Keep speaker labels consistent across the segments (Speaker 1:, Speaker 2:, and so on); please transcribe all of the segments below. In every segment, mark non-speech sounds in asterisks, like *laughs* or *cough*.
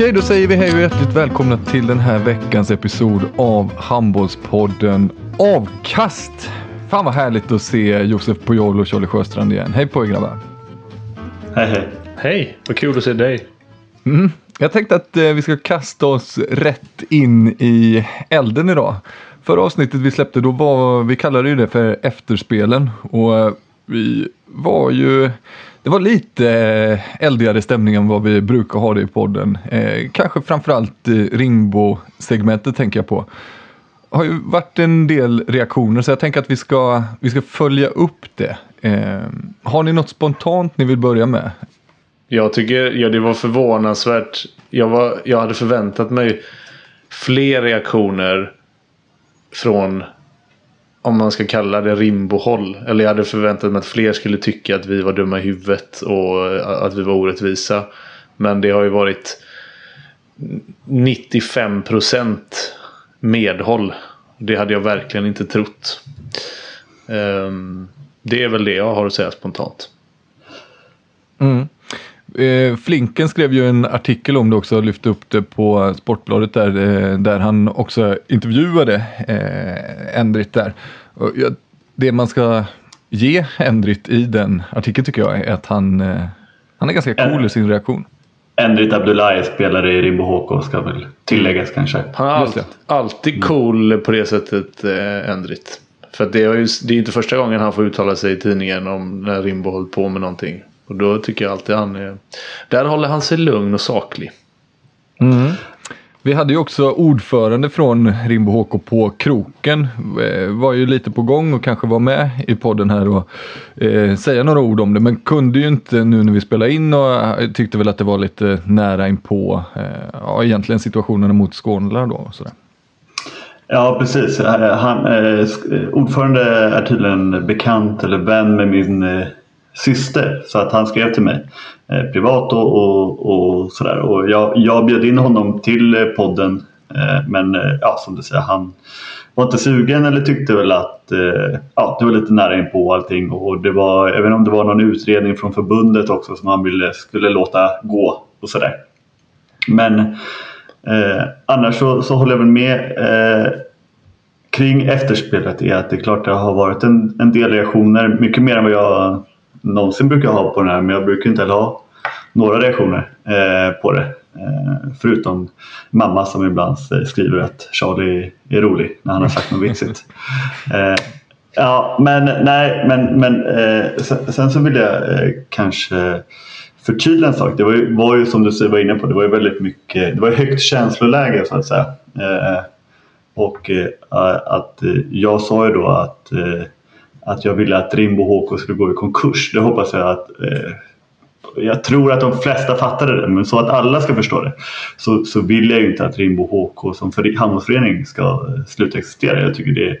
Speaker 1: Okej, då säger vi hej och hjärtligt välkomna till den här veckans episod av Handbollspodden Avkast. Fan vad härligt att se Josef Pujol och Charlie Sjöstrand igen. Hej på er grabbar.
Speaker 2: Hej hej.
Speaker 3: Hej, vad kul att se dig.
Speaker 1: Jag tänkte att eh, vi ska kasta oss rätt in i elden idag. Förra avsnittet vi släppte, då var, vi kallade ju det för efterspelen. Och eh, vi var ju, det var lite eh, eldigare stämning än vad vi brukar ha det i podden. Eh, kanske framförallt Ringbo-segmentet tänker jag på. har ju varit en del reaktioner så jag tänker att vi ska, vi ska följa upp det. Eh, har ni något spontant ni vill börja med?
Speaker 3: Jag tycker ja, det var förvånansvärt. Jag, var, jag hade förväntat mig fler reaktioner från om man ska kalla det rimbohåll. Eller jag hade förväntat mig att fler skulle tycka att vi var dumma i huvudet och eh, att vi var orättvisa. Men det har ju varit 95% medhåll. Det hade jag verkligen inte trott. Ehm, det är väl det jag har att säga spontant.
Speaker 1: Mm. Flinken skrev ju en artikel om det också och lyfte upp det på Sportbladet där, eh, där han också intervjuade eh, Endrit där. Och det man ska ge Endrit i den artikeln tycker jag är att han, eh, han är ganska cool i sin reaktion.
Speaker 2: Endrit Abdullahi spelare i Rimbo HK ska väl tilläggas kanske.
Speaker 3: Han är
Speaker 1: Just
Speaker 3: all, alltid cool på det sättet, eh, Endrit. För det, är ju, det är inte första gången han får uttala sig i tidningen om när Rimbo hållit på med någonting. Och då tycker jag alltid han är... Där håller han sig lugn och saklig.
Speaker 1: Vi hade ju också ordförande från Rimbo HK på kroken. Eh, var ju lite på gång och kanske var med i podden här och eh, säga några ord om det. Men kunde ju inte nu när vi spelade in och eh, tyckte väl att det var lite nära inpå eh, ja, egentligen situationerna mot Skånela då. Och sådär.
Speaker 2: Ja precis. Eh, Han, eh, eh, ordförande är tydligen bekant eller vän med min eh, syster. Så att han skrev till mig eh, privat och, och, och sådär. Och jag, jag bjöd in honom till eh, podden. Eh, men eh, ja, som du säger, han var inte sugen eller tyckte väl att eh, ja, det var lite nära in på allting. Och det var, jag vet inte om det var någon utredning från förbundet också som han ville, skulle låta gå och sådär. Men eh, annars så, så håller jag väl med eh, kring efterspelet är att det är klart det har varit en, en del reaktioner. Mycket mer än vad jag någonsin brukar ha på den här. Men jag brukar inte heller ha några reaktioner eh, på det. Eh, förutom mamma som ibland skriver att Charlie är rolig när han har sagt något vitsigt. *laughs* Eh, ja, men nej, men, men eh, sen, sen så vill jag eh, kanske förtydliga en sak. Det var ju, var ju som du var inne på, det var ju väldigt mycket, det var högt känsloläge så att säga. Eh, och att jag sa ju då att, att jag ville att Rimbo HK skulle gå i konkurs. Det hoppas jag att eh, jag tror att de flesta fattade det, men så att alla ska förstå det så, så vill jag ju inte att Rimbo HK som handbollsförening ska eh, sluta existera. Jag tycker det,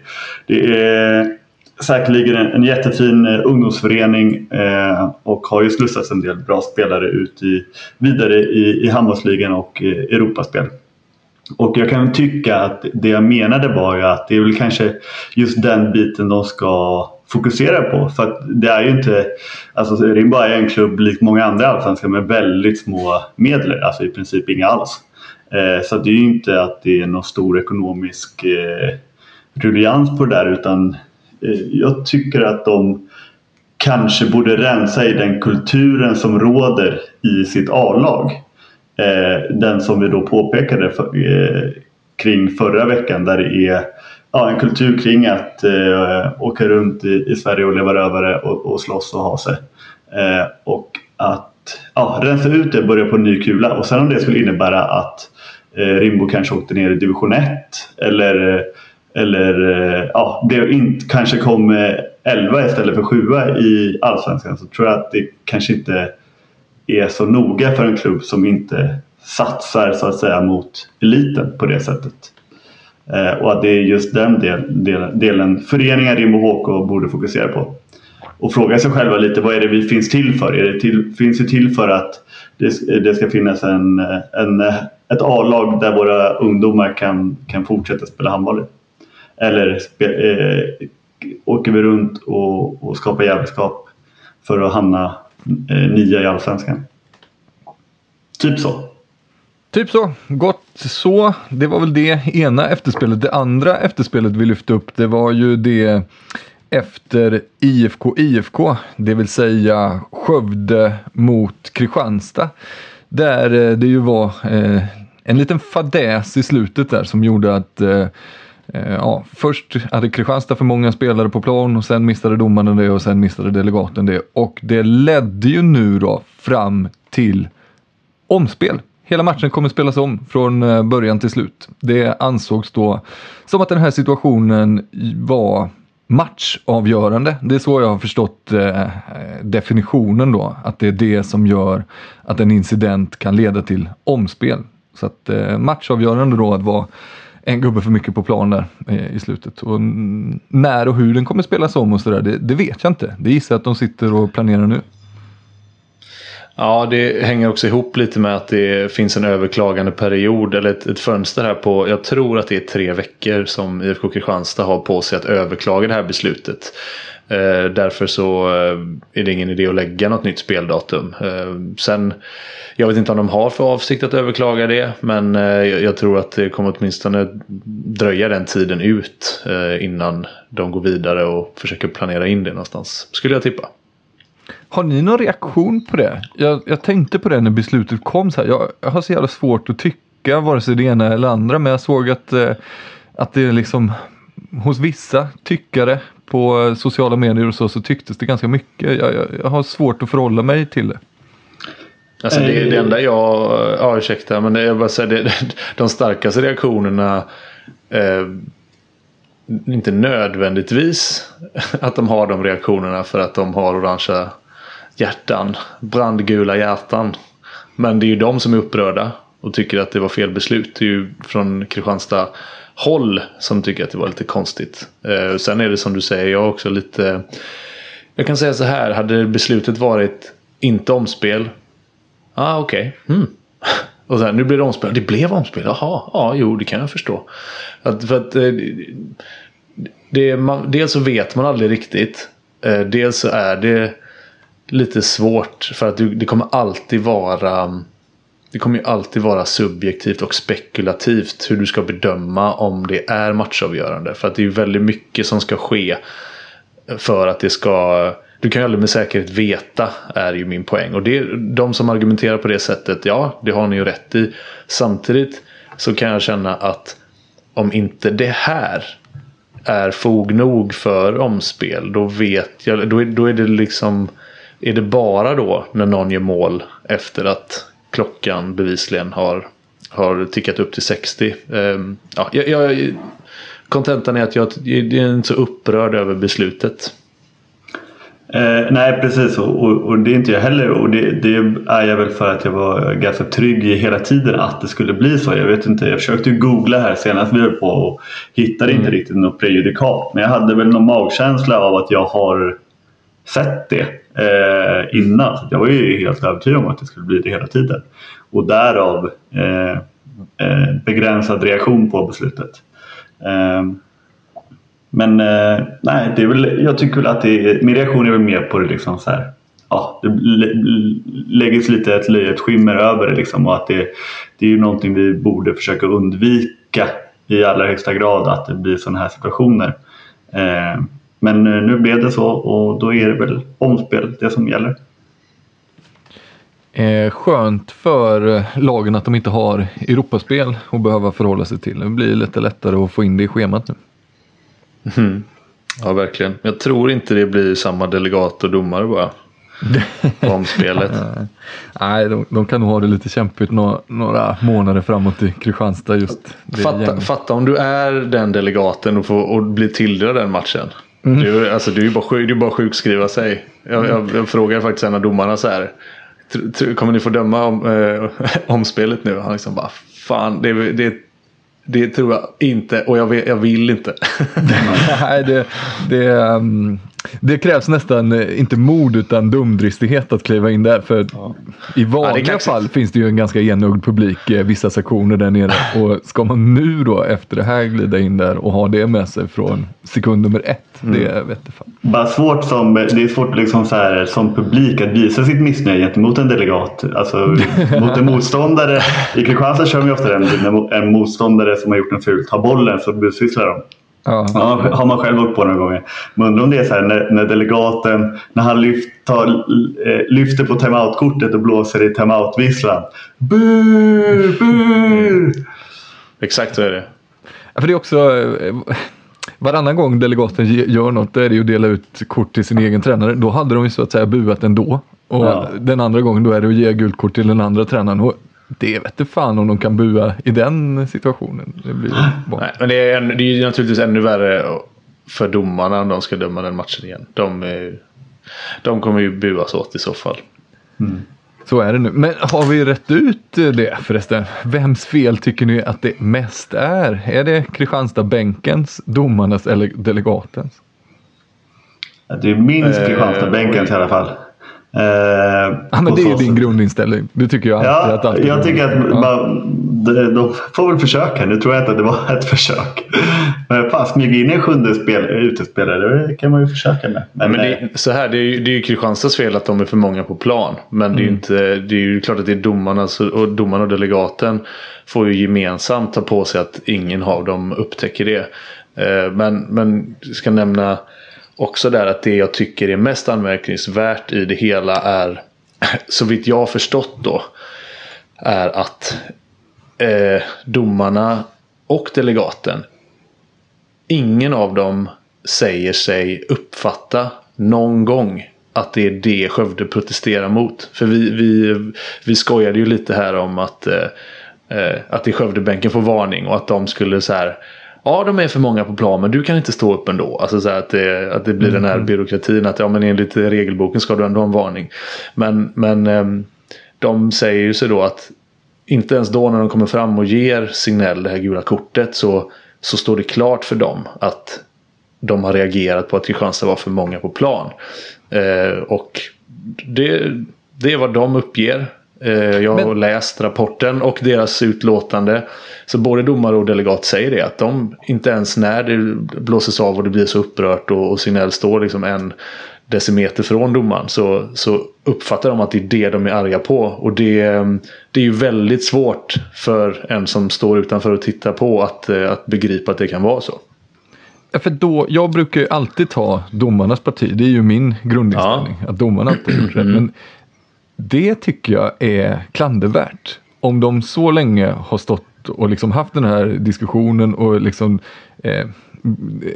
Speaker 2: det är säkerligen en, en jättefin eh, ungdomsförening eh, och har ju slussat en del bra spelare ut i, vidare i, i handbollsligan och eh, Europaspel. Och jag kan tycka att det jag menade var ju att det är väl kanske just den biten de ska fokusera på. För att det är ju inte, alltså Rimbo är en klubb likt många andra allsvenska med väldigt små medel, alltså i princip inga alls. Eh, så det är ju inte att det är någon stor ekonomisk eh, ruljans på det där utan eh, jag tycker att de kanske borde rensa i den kulturen som råder i sitt A-lag. Eh, den som vi då påpekade för, eh, kring förra veckan där det är ja, en kultur kring att eh, åka runt i, i, Sverige och leva rövare och, och slåss och ha sig. Eh, och att ja, rensa ut det, och börja på en ny kula och sen om det skulle innebära att eh, Rimbo kanske åkte ner i division 1 eller, eller eh, ja, det inte, kanske kom eh, 11 istället för 7 i Allsvenskan så tror jag att det kanske inte är så noga för en klubb som inte satsar så att säga mot eliten på det sättet. Eh, och att det är just den del, del, delen föreningen Rimbo HK borde fokusera på. Och fråga sig själva lite vad är det vi finns till för? Är det till, finns det till för att det, det ska finnas en, en, ett A-lag där våra ungdomar kan, kan fortsätta spela handboll? Eller spe, eh, åker vi runt och, och skapar jävelskap för att hamna Eh, nia i Allsvenskan? Typ så.
Speaker 1: Typ så. Gott så. Det var väl det ena efterspelet. Det andra efterspelet vi lyfte upp det var ju det efter IFK IFK, det vill säga Skövde mot Kristianstad. Där eh, det ju var eh, en liten fadäs i slutet där som gjorde att eh, Eh, ja, först hade Kristianstad för många spelare på plan och sen missade domaren det och sen missade delegaten det. Och det ledde ju nu då fram till omspel. Hela matchen kommer spelas om från eh, början till slut. Det ansågs då som att den här situationen var matchavgörande. Det är så jag har förstått eh, definitionen då. Att det är det som gör att en incident kan leda till omspel. Så att eh, matchavgörande då att vara en gubbe för mycket på plan där i slutet. Och när och hur den kommer spelas om och sådär, det, det vet jag inte. Det gissar jag att de sitter och planerar nu.
Speaker 3: Ja, det hänger också ihop lite med att det finns en överklagande period eller ett, ett, fönster här på, jag tror att det är tre veckor som IFK Kristianstad har på sig att överklaga det här beslutet. Eh, därför så eh, är det ingen idé att lägga något nytt speldatum. Eh, sen, jag vet inte om de har för avsikt att överklaga det, men eh, jag tror att det kommer åtminstone dröja den tiden ut eh, innan de går vidare och försöker planera in det någonstans, skulle jag tippa.
Speaker 1: Har ni någon reaktion på det? Jag, jag tänkte på det när beslutet kom. Så här. Jag, jag, har så jävla svårt att tycka vare sig det ena eller andra. Men jag såg att, eh, att det är liksom hos vissa tyckare på sociala medier och så, så tycktes det ganska mycket. Jag, jag, jag har svårt att förhålla mig till det.
Speaker 3: Alltså det, det enda jag, ja ursäkta men det, jag bara säger det, *laughs* de starkaste reaktionerna eh, inte nödvändigtvis *laughs* att de har de reaktionerna för att de har orangea hjärtan. Brandgula hjärtan. Men det är ju de som är upprörda och tycker att det var fel beslut. Det är ju från Kristianstad håll som tycker att det var lite konstigt. Eh, sen är det som du säger, jag också lite... Jag kan säga så här, hade beslutet varit inte omspel. Ah, okej. Okay. Mm. *laughs* Och sen, nu blir det omspel. Det blev omspel? Jaha, ja, jo, det kan jag förstå. Att, för att, eh, det, man, dels så vet man aldrig riktigt. Eh, dels så är det lite svårt för att det kommer alltid vara det kommer ju alltid vara subjektivt och spekulativt hur du ska bedöma om det är matchavgörande. För att det är väldigt mycket som ska ske för att det ska... Du kan ju aldrig med säkerhet veta är ju min poäng. Och det, de som argumenterar på det sättet, ja det har ni ju rätt i. Samtidigt så kan jag känna att om inte det här är fog nog för omspel då vet jag, då är, då är det liksom är det bara då när någon gör mål efter att klockan bevisligen har, har tickat upp till 60? Um, ja, jag, jag, kontentan är att jag, jag är inte så upprörd över beslutet.
Speaker 2: Eh, nej precis och, och, och, det är inte jag heller och det, det, är jag väl för att jag var ganska trygg i hela tiden att det skulle bli så. Jag vet inte, jag försökte googla här senast vi höll på och hittade mm. inte riktigt något prejudikat. Men jag hade väl någon magkänsla av att jag har sett det eh, innan. Så jag var ju helt övertygad om att det skulle bli det hela tiden. Och därav eh, eh, begränsad reaktion på beslutet. Eh, men eh, nej, det är väl, jag tycker väl att det är, min reaktion är väl mer på det liksom så här. Ja, det läggs lite ett löjets skimmer över det liksom och att det, det är ju någonting vi borde försöka undvika i allra högsta grad att det blir sådana här situationer. Eh, men nu blev det så och då är det väl omspel det som gäller.
Speaker 1: Eh, skönt för lagen att de inte har Europaspel att behöva förhålla sig till. Det blir lite lättare att få in det i schemat nu.
Speaker 3: Mm. Ja, verkligen. Jag tror inte det blir samma delegat och domare bara. *laughs* om spelet.
Speaker 1: Nej, de, de, kan nog ha det lite kämpigt några, några månader framåt i Kristianstad just.
Speaker 3: Fatta, fatta, om du är den delegaten och, får, och blir tilldelad den matchen. Mm. Du, alltså, du är ju bara, sjuk, bara sjukskriva sig. Jag, jag, jag frågade faktiskt en av domarna så här. Kommer ni få döma om, eh, *laughs* om spelet nu? Han liksom bara fan det, det, det tror jag inte och jag, vill, jag vill inte. *laughs*
Speaker 1: Nej, det, det, um, det krävs nästan eh, inte mod utan dumdristighet att kliva in där. För ja. i vanliga ja, fall finns det ju en ganska enögd publik eh, vissa sektioner där nere. Och ska man nu då efter det här glida in där och ha det med sig från sekund nummer ett. Mm. Det vet jag fan.
Speaker 2: Bara svårt som, det är svårt liksom så här, som publik att visa sitt missnöje gentemot en delegat. Alltså *laughs* mot en motståndare. I Kristianstad kör man ofta den när en motståndare som har gjort något fult tar bollen så busvisslar de. Ja. ja. har man själv åkt på några gånger. Men undrar om det är så här när, när delegaten när han lyft, tar, eh, lyfter på timeout-kortet och blåser i timeout-visslan. Bu, bu!
Speaker 3: Exakt så är det.
Speaker 1: Ja, för det är också eh, varannan gång delegaten gör något då är det ju att dela ut kort till sin egen tränare. Då hade de ju så att säga buat ändå. Och ja. den andra gången då är det att ge gult kort till den andra tränaren. Och det vet inte fan om de kan bua i den situationen. Det blir *gasps*
Speaker 3: Nej, men det är, det är naturligtvis ännu värre för domarna om de ska döma den matchen igen. De, de kommer ju buas åt i så fall.
Speaker 1: Mm. Så är det nu. Men har vi rätt ut det förresten? Vems fel tycker ni att det mest är? Är det Kristianstad-bänkens, domarnas eller delegatens?
Speaker 2: Det är minst Kristianstad-bänkens eh, i alla fall.
Speaker 1: Eh, ja, men det är din grundinställning. Det tycker jag alltid.
Speaker 2: Ja, att alltid jag tycker att ja. man, de, de, får väl försöka. Nu tror jag inte att det var ett *laughs* försök. Men fan, smyga in en sjunde spel, utespelare, det kan man ju försöka med.
Speaker 3: Men, men det, eh, så här, det är ju, det är ju Kristianstads fel att de är för många på plan. Men det är ju, mm. inte, det är ju klart att det är domarna och, domarna och delegaten får ju gemensamt ta på sig att ingen av dem upptäcker det. Eh, men, men ska nämna också där att det jag tycker är mest anmärkningsvärt i det hela är *laughs* så vitt jag har förstått då är att eh, domarna och delegaten ingen av dem säger sig uppfatta någon gång att det är det Skövde protesterar mot. För vi, vi, vi skojade ju lite här om att, eh, att att i Skövdebänken får varning och att de skulle så här Ja, de är för många på plan men du kan inte stå upp ändå. Alltså så att, det, att det blir mm. den här mm. byråkratin att ja, men enligt regelboken ska du ändå ha en varning. Men, men ehm, de säger ju sig då att inte ens då när de kommer fram och ger Signell det här gula kortet så, så står det klart för dem att de har reagerat på att Kristianstad var för många på plan. Eh, och det, det är vad de uppger. Eh, jag har Men... läst rapporten och deras utlåtande. Så både domare och delegat säger det. Att de inte ens när det blåses av och det blir så upprört och, och Signell står liksom en decimeter från domaren. Så, så uppfattar de att det är det de är arga på. Och det, det är ju väldigt svårt för en som står utanför och tittar på att, eh, att begripa att det kan vara så.
Speaker 1: Ja, för då, jag brukar ju alltid ta domarnas parti. Det är ju min grundinställning. Ja. Att domarna alltid har gjort rätt. Men det tycker jag är klandervärt. Om de så länge har stått och liksom haft den här diskussionen och liksom eh,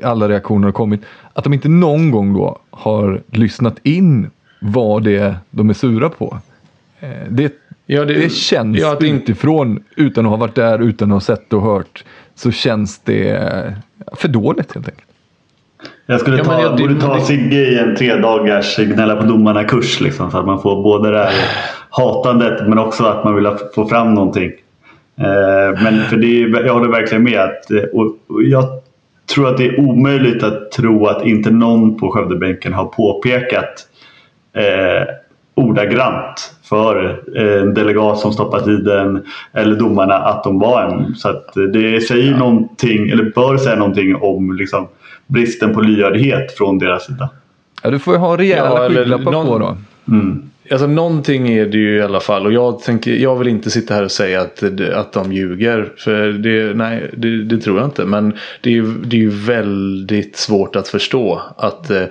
Speaker 1: alla reaktioner har kommit. Att de inte någon gång då har lyssnat in vad det är de är sura på. Eh, det, ja, det, det, känns ja, det, utifrån, utan att ha varit där, utan att ha sett och hört, så känns det för dåligt helt enkelt.
Speaker 2: Jag skulle ja, ta, jag, borde ta Sigge i en tre dagars gnälla på domarna-kurs. Liksom, så att man får både det här hatandet men också att man vill få fram någonting. Eh, men för det är, jag håller verkligen med. Att, och, och jag tror att det är omöjligt att tro att inte någon på Skövdebänken har påpekat eh, ordagrant för eh, en delegat som stoppar tiden eller domarna att de var en. Så att det säger ja. någonting, eller bör säga någonting om liksom, bristen på lyhördhet från deras sida.
Speaker 1: Ja, du får ju ha rejäla ja, skygglappar någon... på då.
Speaker 3: Mm. Alltså någonting är det ju i alla fall. Och jag, tänker, jag vill inte sitta här och säga att, att de ljuger. För det, nej, det, det tror jag inte. Men det är, det är ju väldigt svårt att förstå. att eh,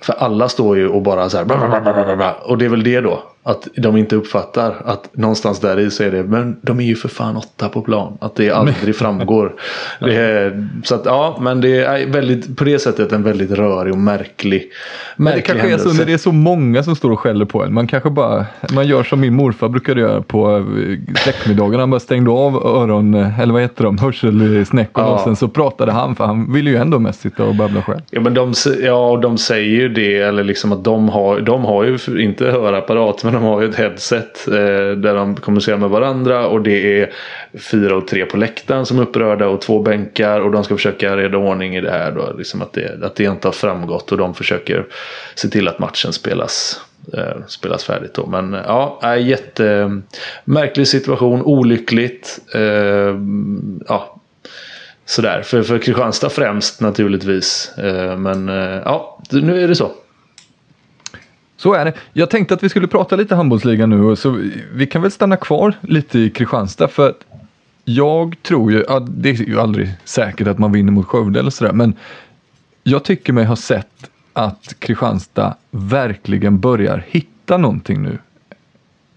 Speaker 3: För alla står ju och bara så här. Bla och det är väl det då. Att de inte uppfattar att någonstans där i så är det. Men de är ju för fan åtta på plan. Att det aldrig framgår. *laughs* Det är, så att ja, men det är väldigt, på det sättet en väldigt rörig och märklig.
Speaker 1: Men det kanske händelse. är så när det är så många som står och skäller på en. Man kanske bara, man gör som min morfar brukade göra på eh, släktmiddagen. Han bara stängde av öron, eller vad heter de, hörselsnäckorna ja. och sen så pratade han. För han ville ju ändå mest sitta och babbla själv.
Speaker 3: Ja, men de, ja, de säger ju det, eller liksom att de har, de har ju inte hörapparat. Men de har ju ett headset eh, där de kommunicerar med varandra. Och det är fyra och tre på läktaren som är upprörda och två bänkar. Och de ska försöka reda ordning i det här. Då, liksom att, det, att det inte har framgått. Och de försöker se till att matchen spelas eh, spelas färdigt då. Men eh, ja, är jättemärklig situation, olyckligt. Eh, ja, sådär, för, för Kristianstad främst naturligtvis. Eh, men eh, ja, nu är det så.
Speaker 1: Så är det. Jag tänkte att vi skulle prata lite handbollsliga nu, så vi kan väl stanna kvar lite i Kristianstad. För att jag tror ju, ja, det är ju aldrig säkert att man vinner mot Skövde eller sådär, men jag tycker mig ha sett att Kristianstad verkligen börjar hitta någonting nu.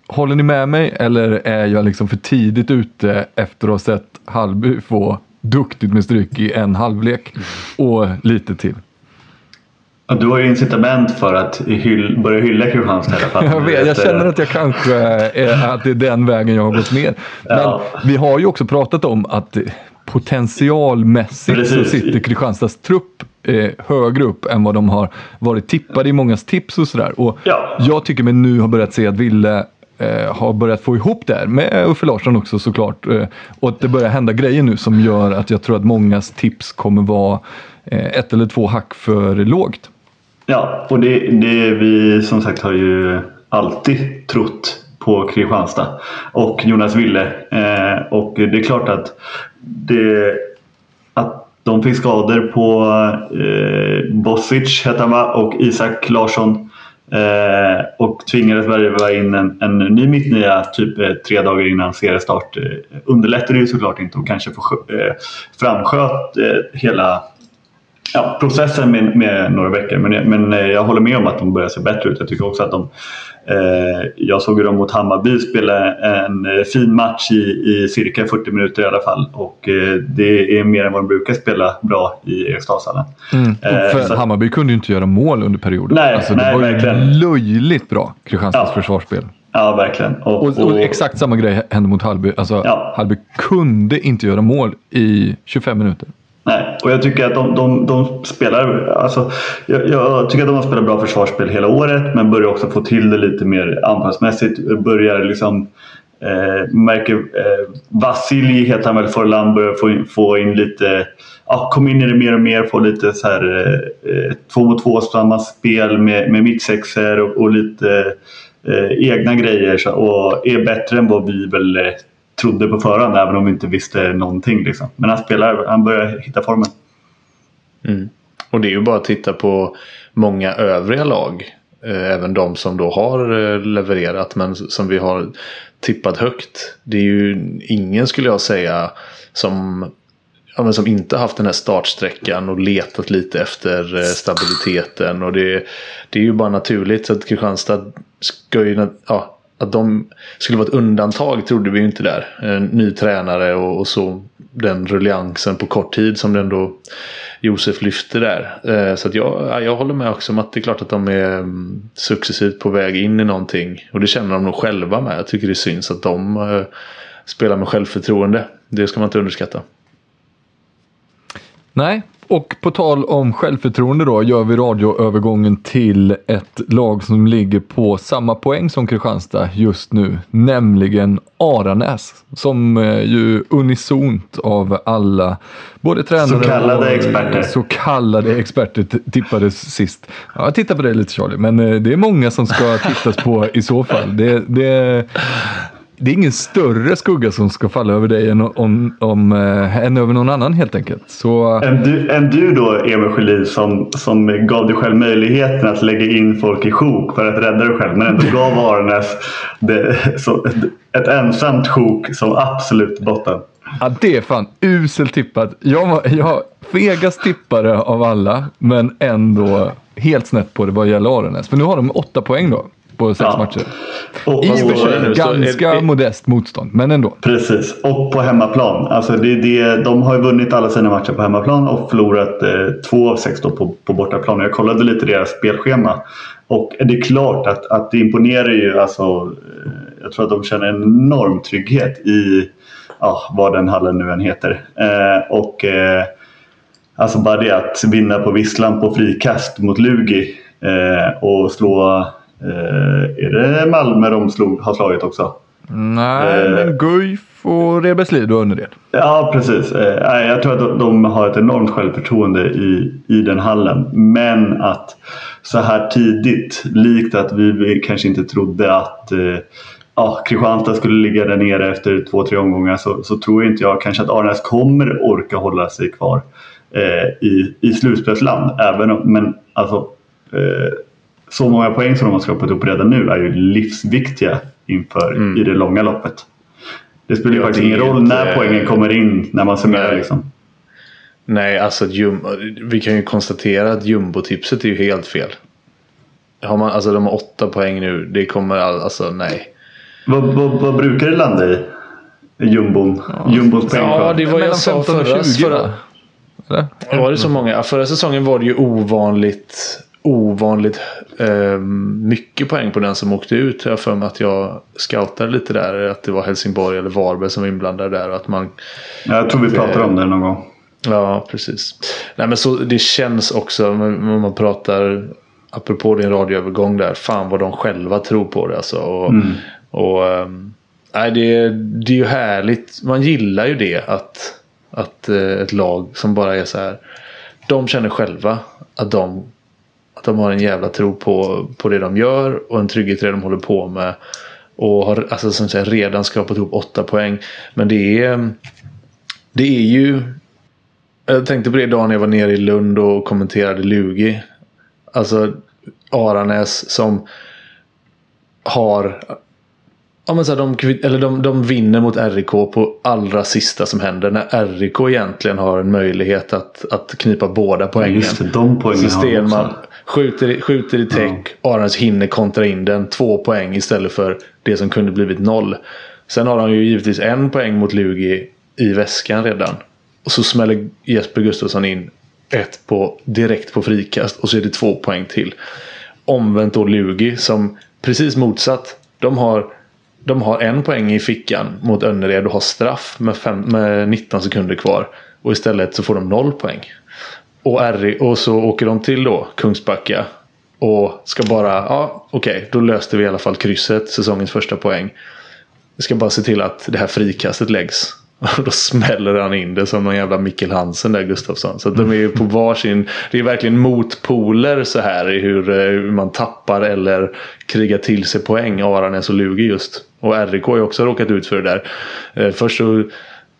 Speaker 1: Håller ni med mig eller är jag liksom för tidigt ute efter att ha sett Hallby få duktigt med stryk i en halvlek och lite till?
Speaker 2: Ja, du har ju incitament för att hyll, börja hylla Kristianstad i alla fall. *laughs*
Speaker 1: Jag, vet, jag känner att jag kanske är, att det är den vägen jag har gått ner. Men ja. vi har ju också pratat om att potentialmässigt Precis. så sitter Kristianstads trupp eh, högre upp än vad de har varit tippade i mångas tips och sådär. Och ja. Jag tycker mig nu har börjat se att Ville eh, har börjat få ihop det här med Uffe Larsson också såklart. Eh, och att det börjar hända grejer nu som gör att jag tror att mångas tips kommer vara ett eller två hack för lågt.
Speaker 2: Ja, och det, det vi som sagt har ju alltid trott på Kristianstad och Jonas Ville. Eh, och det är klart att, det, att de fick skador på eh, Bosic heter han va? och Isak Larsson. Eh, och tvingades värva in en, en ny mittnia typ eh, tre dagar innan seriestart. Eh, underlättade ju såklart inte och kanske för, eh, framsköt eh, hela ja, processen med, med, några veckor. Men, men eh, jag håller med om att de börjar se bättre ut. Jag tycker också att de eh, Jag såg dem mot Hammarby spela en eh, fin match i, i cirka 40 minuter i alla fall. Och eh, det är mer än vad de brukar spela bra i Eriksdalshallen.
Speaker 1: Mm. Eh, Hammarby kunde ju inte göra mål under perioden.
Speaker 2: Nej, alltså, det nej,
Speaker 1: var
Speaker 2: verkligen.
Speaker 1: ju löjligt bra, Kristianstads ja. försvarsspel.
Speaker 2: Ja, verkligen.
Speaker 1: Och, och, och, exakt samma grej hände mot Hallby. Alltså, ja. Hallby kunde inte göra mål i 25 minuter.
Speaker 2: Nej, och jag tycker att de, de, de spelar... Alltså, jag, jag, tycker att de har spelat bra försvarsspel hela året men börjar också få till det lite mer anfallsmässigt. Börjar liksom... Eh, märker eh, Vasilij heter han väl, Forlan börjar få in, få in lite... Ja, kom in i det mer och mer, få lite så här eh, eh, två mot två samma spel med, med mittsexer och, och lite eh, egna grejer så, och är bättre än vad vi väl eh, trodde på förhand även om vi inte visste någonting. Liksom. Men han spelar, han börjar hitta formen.
Speaker 3: Mm. Och det är ju bara att titta på många övriga lag. Eh, även de som då har eh, levererat men som vi har tippat högt. Det är ju ingen skulle jag säga som ja, men som inte haft den här startsträckan och letat lite efter eh, stabiliteten. Och det, det är ju bara naturligt. Så att Kristianstad ska ju, ja, att de skulle vara ett undantag trodde vi ju inte där. En ny tränare och, och så den ruljangsen på kort tid som den då Josef lyfte där. Eh, så att jag, jag håller med också om att det är klart att de är mm, successivt på väg in i någonting. Och det känner de nog själva med. Jag tycker det syns att de eh, spelar med självförtroende. Det ska man inte underskatta.
Speaker 1: Nej, och på tal om självförtroende då gör vi radioövergången till ett lag som ligger på samma poäng som Kristianstad just nu, nämligen Aranäs. Som eh, ju unisont av alla, både tränare
Speaker 2: Så kallade
Speaker 1: och
Speaker 2: experter.
Speaker 1: så kallade experter tippades sist. Ja, jag tittar på det lite Charlie, men eh, det är många som ska tittas på i så fall. Det, det, det är ingen större skugga som ska falla över dig än, om, om, eh, än över någon annan helt enkelt. Så
Speaker 2: Än du, än du då Emil Sjölin som, som gav dig själv möjligheten att lägga in folk i sjok för att rädda dig själv men ändå gav *laughs* Aranäs det, så, ett ensamt sjok som absolut botten.
Speaker 1: ja, det är fan uselt tippat. Jag var jag fegast tippare av alla, men ändå helt snett på det vad gäller Aranäs. För nu har de åtta poäng då på sex
Speaker 2: Ja.
Speaker 1: matcher.
Speaker 2: Och,
Speaker 1: I och för sig ganska
Speaker 3: är-
Speaker 1: modest motstånd, men ändå.
Speaker 2: Precis, och på hemmaplan. Alltså det, det, de har ju vunnit alla sina matcher på hemmaplan och förlorat eh, två av sex på, på bortaplan. Jag kollade lite deras spelschema. Och det är klart att, att det imponerar ju. Alltså, eh, jag tror att de känner en enorm trygghet i ja, vad den hallen nu än heter. Eh, och eh, Alltså bara det att vinna på Visslan på frikast mot Lugi eh, och slå... Eh, är det Malmö de slog, har slagit också?
Speaker 1: Nej,
Speaker 2: Eh.
Speaker 1: men Guif och Reberslid och Önnered.
Speaker 2: Ja, precis. Eh, jag tror att de- har ett enormt självförtroende i, i den hallen. Men att så här tidigt, likt att vi, kanske inte trodde att ja, Kristianstad skulle ligga där nere efter två, tre omgångar så, så tror inte jag kanske att Arnäs kommer orka hålla sig kvar eh, i, i slutspelsland. Även om, men alltså, eh, så många poäng som de har skrapat upp redan nu är ju livsviktiga inför i det långa loppet. Det spelar ju
Speaker 3: Ja,
Speaker 2: faktiskt ingen roll när poängen kommer in när man summerar.
Speaker 3: Nej.
Speaker 2: Liksom.
Speaker 3: Nej, alltså jum- vi kan ju konstatera att jumbotipset är ju helt fel. Har man, alltså de har åtta poäng nu. Det kommer all, alltså nej.
Speaker 2: Vad, vad, vad brukar det landa i? Jumbon? Jumbons
Speaker 3: Ja,
Speaker 2: poängskörd?
Speaker 3: det var
Speaker 1: Mellan
Speaker 3: jag sa
Speaker 1: 15 och
Speaker 3: förra,
Speaker 1: 20
Speaker 3: förra,
Speaker 1: va? Eller?
Speaker 3: Var det så många? Ja, Förra säsongen var det ju ovanligt ovanligt eh, mycket poäng på den som åkte ut. Jag har för mig att jag scoutade lite där. Att det var Helsingborg eller Varberg som var inblandade där. Och att man,
Speaker 2: Jag tror vi pratar om det någon gång.
Speaker 3: ja, precis. Nej, men så det känns också om man pratar apropå din radioövergång där. Fan vad de själva tror på det alltså. Och, och, ehm, nej, det, det är ju härligt. Man gillar ju det att, att eh, ett lag som bara är så här. De känner själva att de, att de har en jävla tro på, på det de gör och en trygghet i det de håller på med. Och har alltså, som sagt, redan skrapat ihop åtta poäng. Men det är, det är ju... Jag tänkte på det dagen jag var nere i Lund och kommenterade Lugi. Alltså Aranäs som har Ja, men så här, de, eller de, de vinner mot RIK på allra sista som händer. När RIK egentligen har en möjlighet att, att knipa båda poängen.
Speaker 2: Just det, de poängen
Speaker 3: Så
Speaker 2: har
Speaker 3: Stenman
Speaker 2: också.
Speaker 3: Skjuter, i- skjuter i täck. Aranäs hinner kontra in den. Två poäng istället för det som kunde blivit noll. Sen har han ju givetvis en poäng mot Lugi i väskan redan. Och så smäller Jesper Gustafsson in ett på, direkt på frikast. Och så är det två poäng till. Omvänt då Lugi som precis motsatt. De har, de har en poäng i fickan mot Önnered och har straff med, fem, med 19 sekunder kvar. Och istället så får de noll poäng. Och, RI, och så åker de till då Kungsbacka. Och ska bara, ja okej, då löste vi i alla fall krysset, säsongens första poäng. Vi ska bara se till att det här frikastet läggs. *laughs* Och då smäller han in det som någon jävla Mikkel Hansen där Gustafsson. Så att de är ju på varsin. Det är verkligen motpoler så här i hur, eh, hur man tappar eller krigar till sig poäng. Aranäs och Lugi just. Och RIK har ju också råkat ut för det där. Eh, först så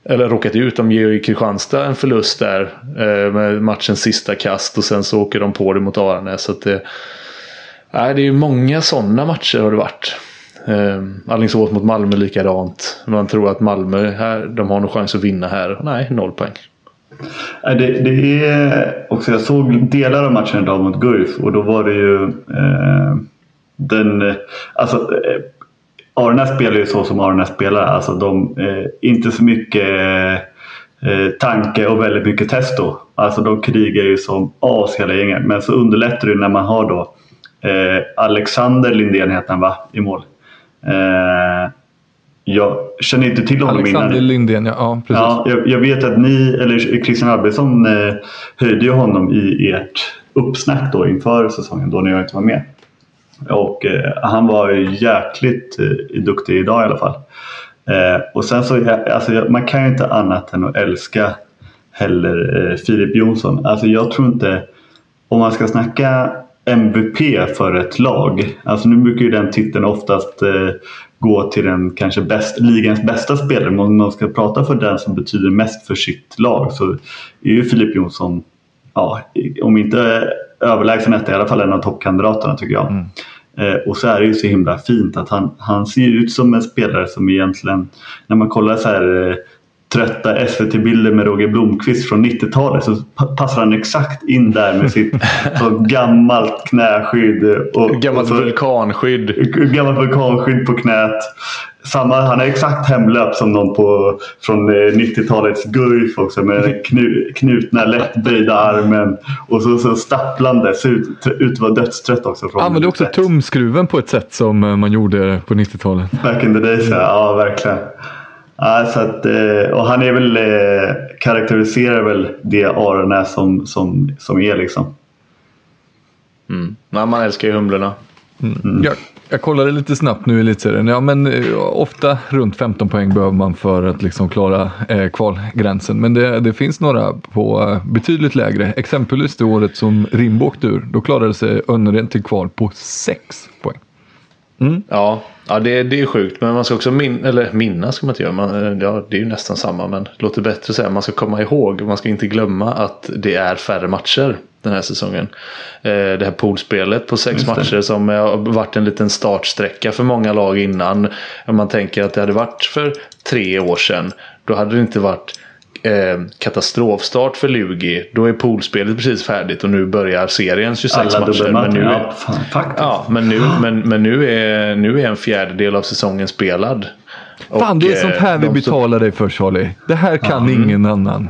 Speaker 3: eller råkat ut. De ger ju Kristianstad en förlust där. Eh, med matchens sista kast. Och sen så åker de på det mot Aranäs. Så att det, nej, det är ju många sådana matcher har det varit. Eh, Alingsås mot Malmö likadant. Man tror att Malmö här, de har någon chans att vinna här. Nej, noll poäng.
Speaker 2: Det, det är också, jag såg delar av matchen idag mot Guif och då var det ju eh, den, eh, alltså Arnäs spelar ju så som Arnäs spelar. Alltså de, eh, inte så mycket eh, tanke och väldigt mycket testo. Alltså de krigar ju som as hela gänget. Men så underlättar det när man har då eh, Alexander Lindén heter han va? I mål. Eh, jag känner inte till honom
Speaker 1: Alexander
Speaker 2: innan.
Speaker 1: Lindén, ja. ja precis.
Speaker 2: Ja, jag, jag vet att ni, eller Christian Albertsson, eh, höjde ju honom i ert uppsnack då inför säsongen då när jag inte var med. Och eh, han var jäkligt eh, duktig idag i alla fall. Eh, och sen så, alltså, man kan ju inte annat än att älska heller eh, Filip Jonsson. Alltså jag tror inte, om man ska snacka MVP för ett lag. Alltså nu brukar ju den titeln oftast eh, gå till den kanske bäst, ligans bästa spelare. Men om man ska prata för den som betyder mest för sitt lag så är ju Filip Jonsson, ja, om inte överlägsen etta, i alla fall en av toppkandidaterna tycker jag. Eh, och så är det ju så himla fint att han, han ser ut som en spelare som egentligen, när man kollar så här eh, trötta SVT-bilder med Roger Blomqvist från 90-talet så pa- passar han exakt in där med sitt *laughs* gammalt knäskydd. Och,
Speaker 3: Gammalt
Speaker 2: och så,
Speaker 3: vulkanskydd.
Speaker 2: Gammalt vulkanskydd på knät. Samma, han är exakt hemlöp som någon på, från eh, 90-talets Guif också med den knu, knutna lättböjda armen. Och så, så stapplande, ser ut, ut att vara dödstrött också. Från
Speaker 1: Använde också tumskruven på ett sätt som eh, man gjorde på 90-talet.
Speaker 2: Back in the days, ja. ja verkligen. Ja, så att, eh, och han är väl, eh, karaktäriserar väl det Aranäs som, som, som är liksom.
Speaker 3: Mm. Nej, man älskar ju humlorna. Mm.
Speaker 1: Jag, jag kollade lite snabbt nu i elitserien. Ja, men eh, ofta runt 15 poäng behöver man för att liksom klara eh, kvalgränsen. Men det, det finns några på eh, betydligt lägre. Exempelvis det året som Rimbo åkte ur. Då klarade sig Önnered till kval på 6 poäng.
Speaker 3: Ja, ja det, det är sjukt. Men man ska också min, eller minnas ska man inte göra. Man, eh, ja, det är ju nästan samma. Men det låter bättre att säga. Man ska komma ihåg. Man ska inte glömma att det är färre matcher den här säsongen. Eh, det här poolspelet på sex matcher som har varit en liten startsträcka för många lag innan. Om man tänker att det hade varit för tre år sedan. Då hade det inte varit eh, katastrofstart för Lugi. Då är poolspelet precis färdigt och nu börjar serien 26
Speaker 2: Alla
Speaker 3: matcher. Men
Speaker 2: dubbelmatcher.
Speaker 3: nu är,
Speaker 2: Ja, fan, faktiskt.
Speaker 3: Ja, men nu, men, men nu, är, nu är en fjärdedel av säsongen spelad.
Speaker 1: Fan,
Speaker 3: Och,
Speaker 1: det är sånt här
Speaker 3: eh,
Speaker 1: vi
Speaker 3: de står-
Speaker 1: betalar dig för Charlie. Det här kan ingen annan.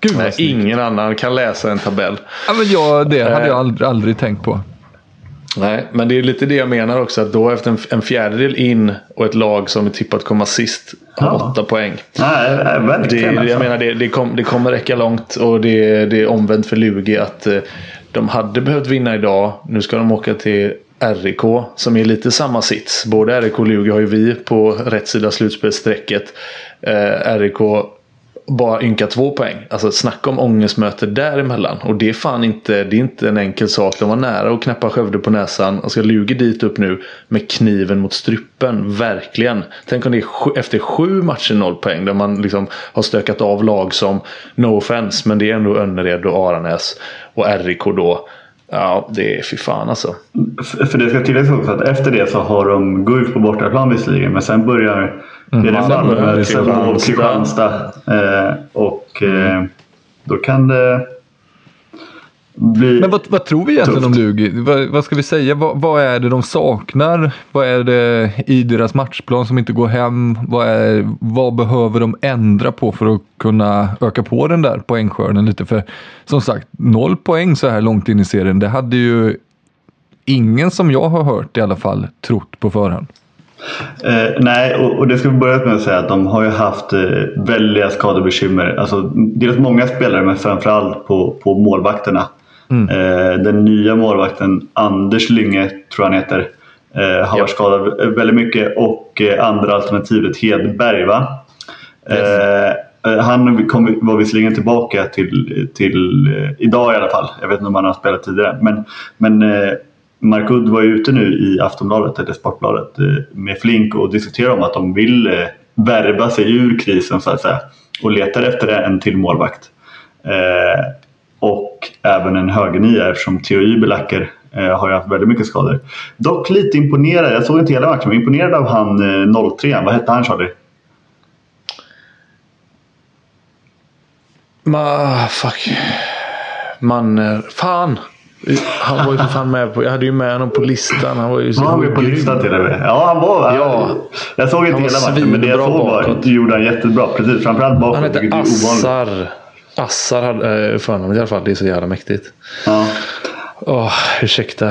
Speaker 1: Gud
Speaker 3: Nej, ingen annan kan läsa en tabell.
Speaker 1: Ja, men jag, det hade
Speaker 3: Eh.
Speaker 1: jag aldrig, aldrig tänkt på.
Speaker 3: Nej, men det är lite det jag menar också. Att då efter en, en fjärdedel in och ett lag som är tippat komma sist har
Speaker 2: Ja.
Speaker 3: åtta poäng.
Speaker 2: Nej,
Speaker 3: Det,
Speaker 2: verkligen. alltså.
Speaker 3: jag menar det, det, kom, det kommer räcka långt och det, det är omvänt för Lugi att eh, de hade behövt vinna idag. Nu ska de åka till RIK som är lite samma sits. Både RIK och Lugi har ju vi på rätt sida slutspelsstrecket. Eh, RIK bara ynka två poäng. Alltså snacka om ångestmöte däremellan. Och det är fan inte, det är inte en enkel sak. De var nära att knäppa Skövde på näsan. Och ska Lugi dit upp nu med kniven mot strupen. Verkligen. Tänk om det är sju, efter sju matcher noll poäng. Där man liksom har stökat av lag som, no offense, men det är ändå Önnered och Aranäs. Och RIK då. Ja, det är fy fan alltså.
Speaker 2: För det ska tilläggas också att efter det så har de Guif på bortaplan visserligen men sen börjar
Speaker 1: Mm.
Speaker 2: det Malmö, Sävehof,
Speaker 3: Kristianstad.
Speaker 2: Kristianstad. Eh, och eh, då kan det bli...
Speaker 1: Men vad, vad tror vi egentligen om
Speaker 2: Tufft.
Speaker 1: Lugi? Vad, vad ska vi säga? Vad, vad är det de saknar? Vad är det i deras matchplan som inte går hem? Vad, är, vad behöver de ändra på för att kunna öka på den där poängskörden lite? För som sagt, noll poäng så här långt in i serien, det hade ju ingen som jag har hört i alla fall trott på förhand.
Speaker 2: Eh, nej, och, och det ska vi börja med att säga att de har ju haft eh, väldiga skadebekymmer. Alltså, dels många spelare men framförallt på, på målvakterna. Eh, den nya målvakten Anders Lynge, tror jag han heter, eh, har varit skadad väldigt mycket. Och eh, andra alternativet Hedberg va? Eh, han kom, var visserligen tillbaka till, till idag i alla fall. Jag vet inte om han har spelat tidigare. Men, men Mark Udd var ju ute nu i Aftonbladet, eller Sportbladet, med Flink och diskuterade om att de vill värva sig ur krisen så att säga. Och letar efter en till målvakt. Och även en högernia eftersom Theo Ybelacker eh, har ju haft väldigt mycket skador. Dock lite imponerad, jag såg inte hela matchen, men imponerad av han eh, 03 Vad hette han Charlie?
Speaker 3: Ma, fuck. Man, eh, fan. Han var ju för fan med på, jag hade ju med honom på listan. Han var ju så
Speaker 2: Var han med på listan till och med? Ja, han var
Speaker 3: Ja.
Speaker 2: Jag såg inte
Speaker 3: var
Speaker 2: hela matchen, men det jag såg var gjorde han jättebra. Precis, framförallt bakåt.
Speaker 3: Han hette. Assar. Assar hade äh, förnamnet i alla fall. Det är så jävla mäktigt.
Speaker 2: Ja.
Speaker 3: Åh, ursäkta.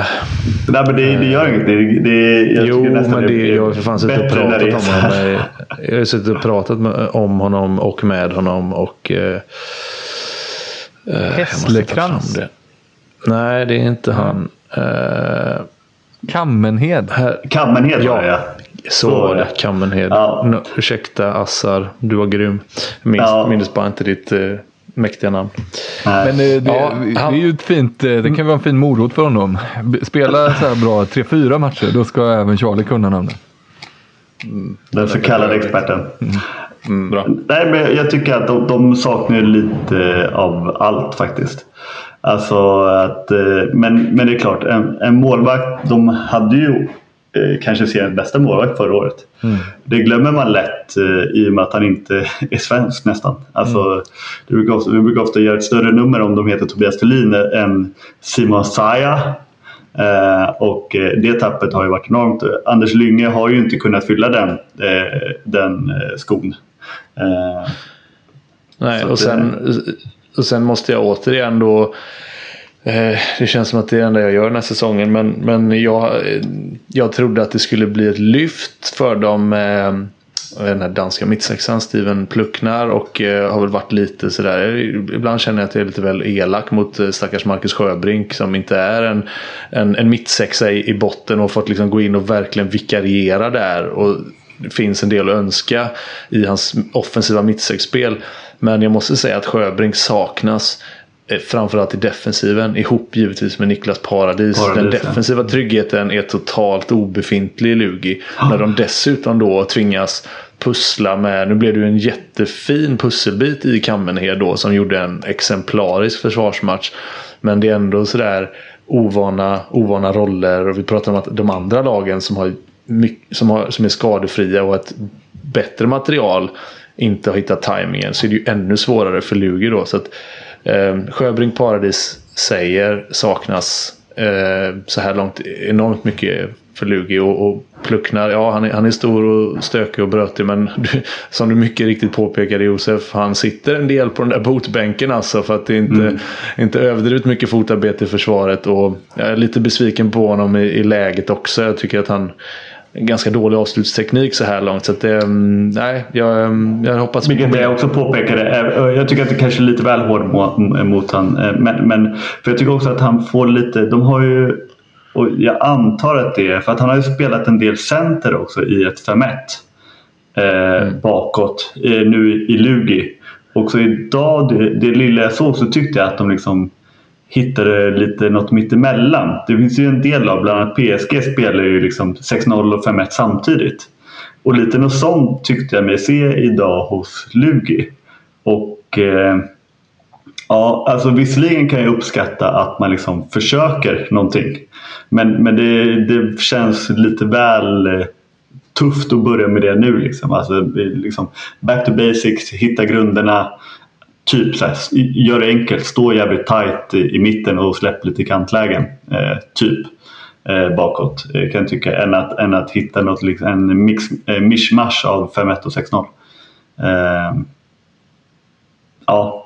Speaker 2: Nej, men det, det gör inget. Det, det, jag
Speaker 3: jo, men det, jag har för fan suttit och pratat om honom. Jag har suttit och pratat med, om honom och med honom. Och, eh, eh,
Speaker 1: Hässlekrans?
Speaker 3: fram det. Nej, det är inte han. Eh,
Speaker 1: Kammenhed.
Speaker 3: här,
Speaker 2: Kammenhed var det ja.
Speaker 3: så var det.
Speaker 2: det.
Speaker 3: Kammenhed.
Speaker 2: Ja.
Speaker 3: No, ursäkta Assar, du var grym. Jag minns,
Speaker 2: Ja.
Speaker 3: minns bara inte ditt eh, mäktiga namn.
Speaker 2: Nej.
Speaker 1: Men eh, det,
Speaker 3: Ja,
Speaker 1: det
Speaker 3: han-
Speaker 1: är ju ett fint, eh, det kan vara en fin morot för honom. Spela så här bra 3-4 matcher, då ska även Charlie kunna namnet.
Speaker 2: Den så kallade experten.
Speaker 3: Mm, bra.
Speaker 2: Nej, men jag tycker att de, de saknar ju lite av allt faktiskt. Alltså att, eh, men, men det är klart, en, en målvakt. De hade ju eh, kanske seriens bästa målvakt förra året. Det glömmer man lätt eh, i och med att han inte *laughs* är svensk nästan. Alltså, det brukar ofta, vi brukar ofta göra ett större nummer om de heter Tobias Thulin än Simon Saja. Eh, och eh, det tappet har ju varit enormt. Anders Lynge har ju inte kunnat fylla den, eh, den eh, skon. Eh,
Speaker 3: Nej, och sen, och sen måste jag återigen då eh, Eh, det känns som att det är det enda jag gör den här säsongen. Men, men jag, eh, jag trodde att det skulle bli ett lyft för dem eh, den här danska mittsexan Steven Plucknar och har väl varit lite sådär. Ibland känner jag att jag är lite väl elak mot stackars Marcus Sjöbrink som inte är en, en, en mittsexa i, i botten och fått liksom gå in och verkligen vikariera där. Och det finns en del att önska i hans offensiva mittsexspel. Men jag måste säga att Sjöbrink saknas eh, Framförallt i defensiven ihop givetvis med Niklas Paradis.
Speaker 2: Paradis,
Speaker 3: Den
Speaker 2: ja.
Speaker 3: defensiva tryggheten är totalt obefintlig i Lugi. När de dessutom då tvingas pussla med, nu blev det ju en jättefin pusselbit i Kammenhed då som gjorde en exemplarisk försvarsmatch. Men det är ändå sådär ovana, ovana roller och vi pratar om att de andra lagen som, har mycket, som, har, som är skadefria och ett bättre material inte har hittat tajmingen så är det ju ännu svårare för Lugi då. Så att, eh, Sjöbrink Paradis säger saknas eh, så här långt enormt mycket för Lugi och, och Plucknar, ja han är, han är stor och stökig och brötig men du, som du mycket riktigt påpekade Josef, han sitter en del på den där botbänken alltså för att det inte, inte överdrivet mycket fotarbete i försvaret. Och jag är lite besviken på honom i, i läget också. Jag tycker att han ganska dålig avslutsteknik så här långt. Så att mm, nej, jag, mm, jag hoppas
Speaker 2: Vilket jag också påpekade. Eh, Jag tycker att det kanske är lite väl hård mot, mot han. Eh, Men, men för jag tycker också att han får lite. De har ju. Och jag antar att det är för att han har ju spelat en del center också i ett 5 eh, bakåt eh, nu i Lugi. Och så idag, det, det lilla jag såg så tyckte jag att de liksom hittade lite något mittemellan. Det finns ju en del av, bland annat PSG spelar ju liksom 6-0 och 5-1 samtidigt. Och lite något sånt tyckte jag mig se idag hos Lugi. Och eh, ja, alltså visserligen kan jag uppskatta att man liksom försöker någonting. Men, men det, det känns lite väl eh, tufft att börja med det nu. Liksom. Alltså, liksom back to basics, hitta grunderna. Typ så här, gör det enkelt, stå jävligt tight i, i mitten och släpp lite kantlägen. Eh, typ eh, bakåt eh, kan jag tycka. Än att, än att hitta något, liksom, en mix, eh, mishmash av 5-1 och 6-0. Eh, ja,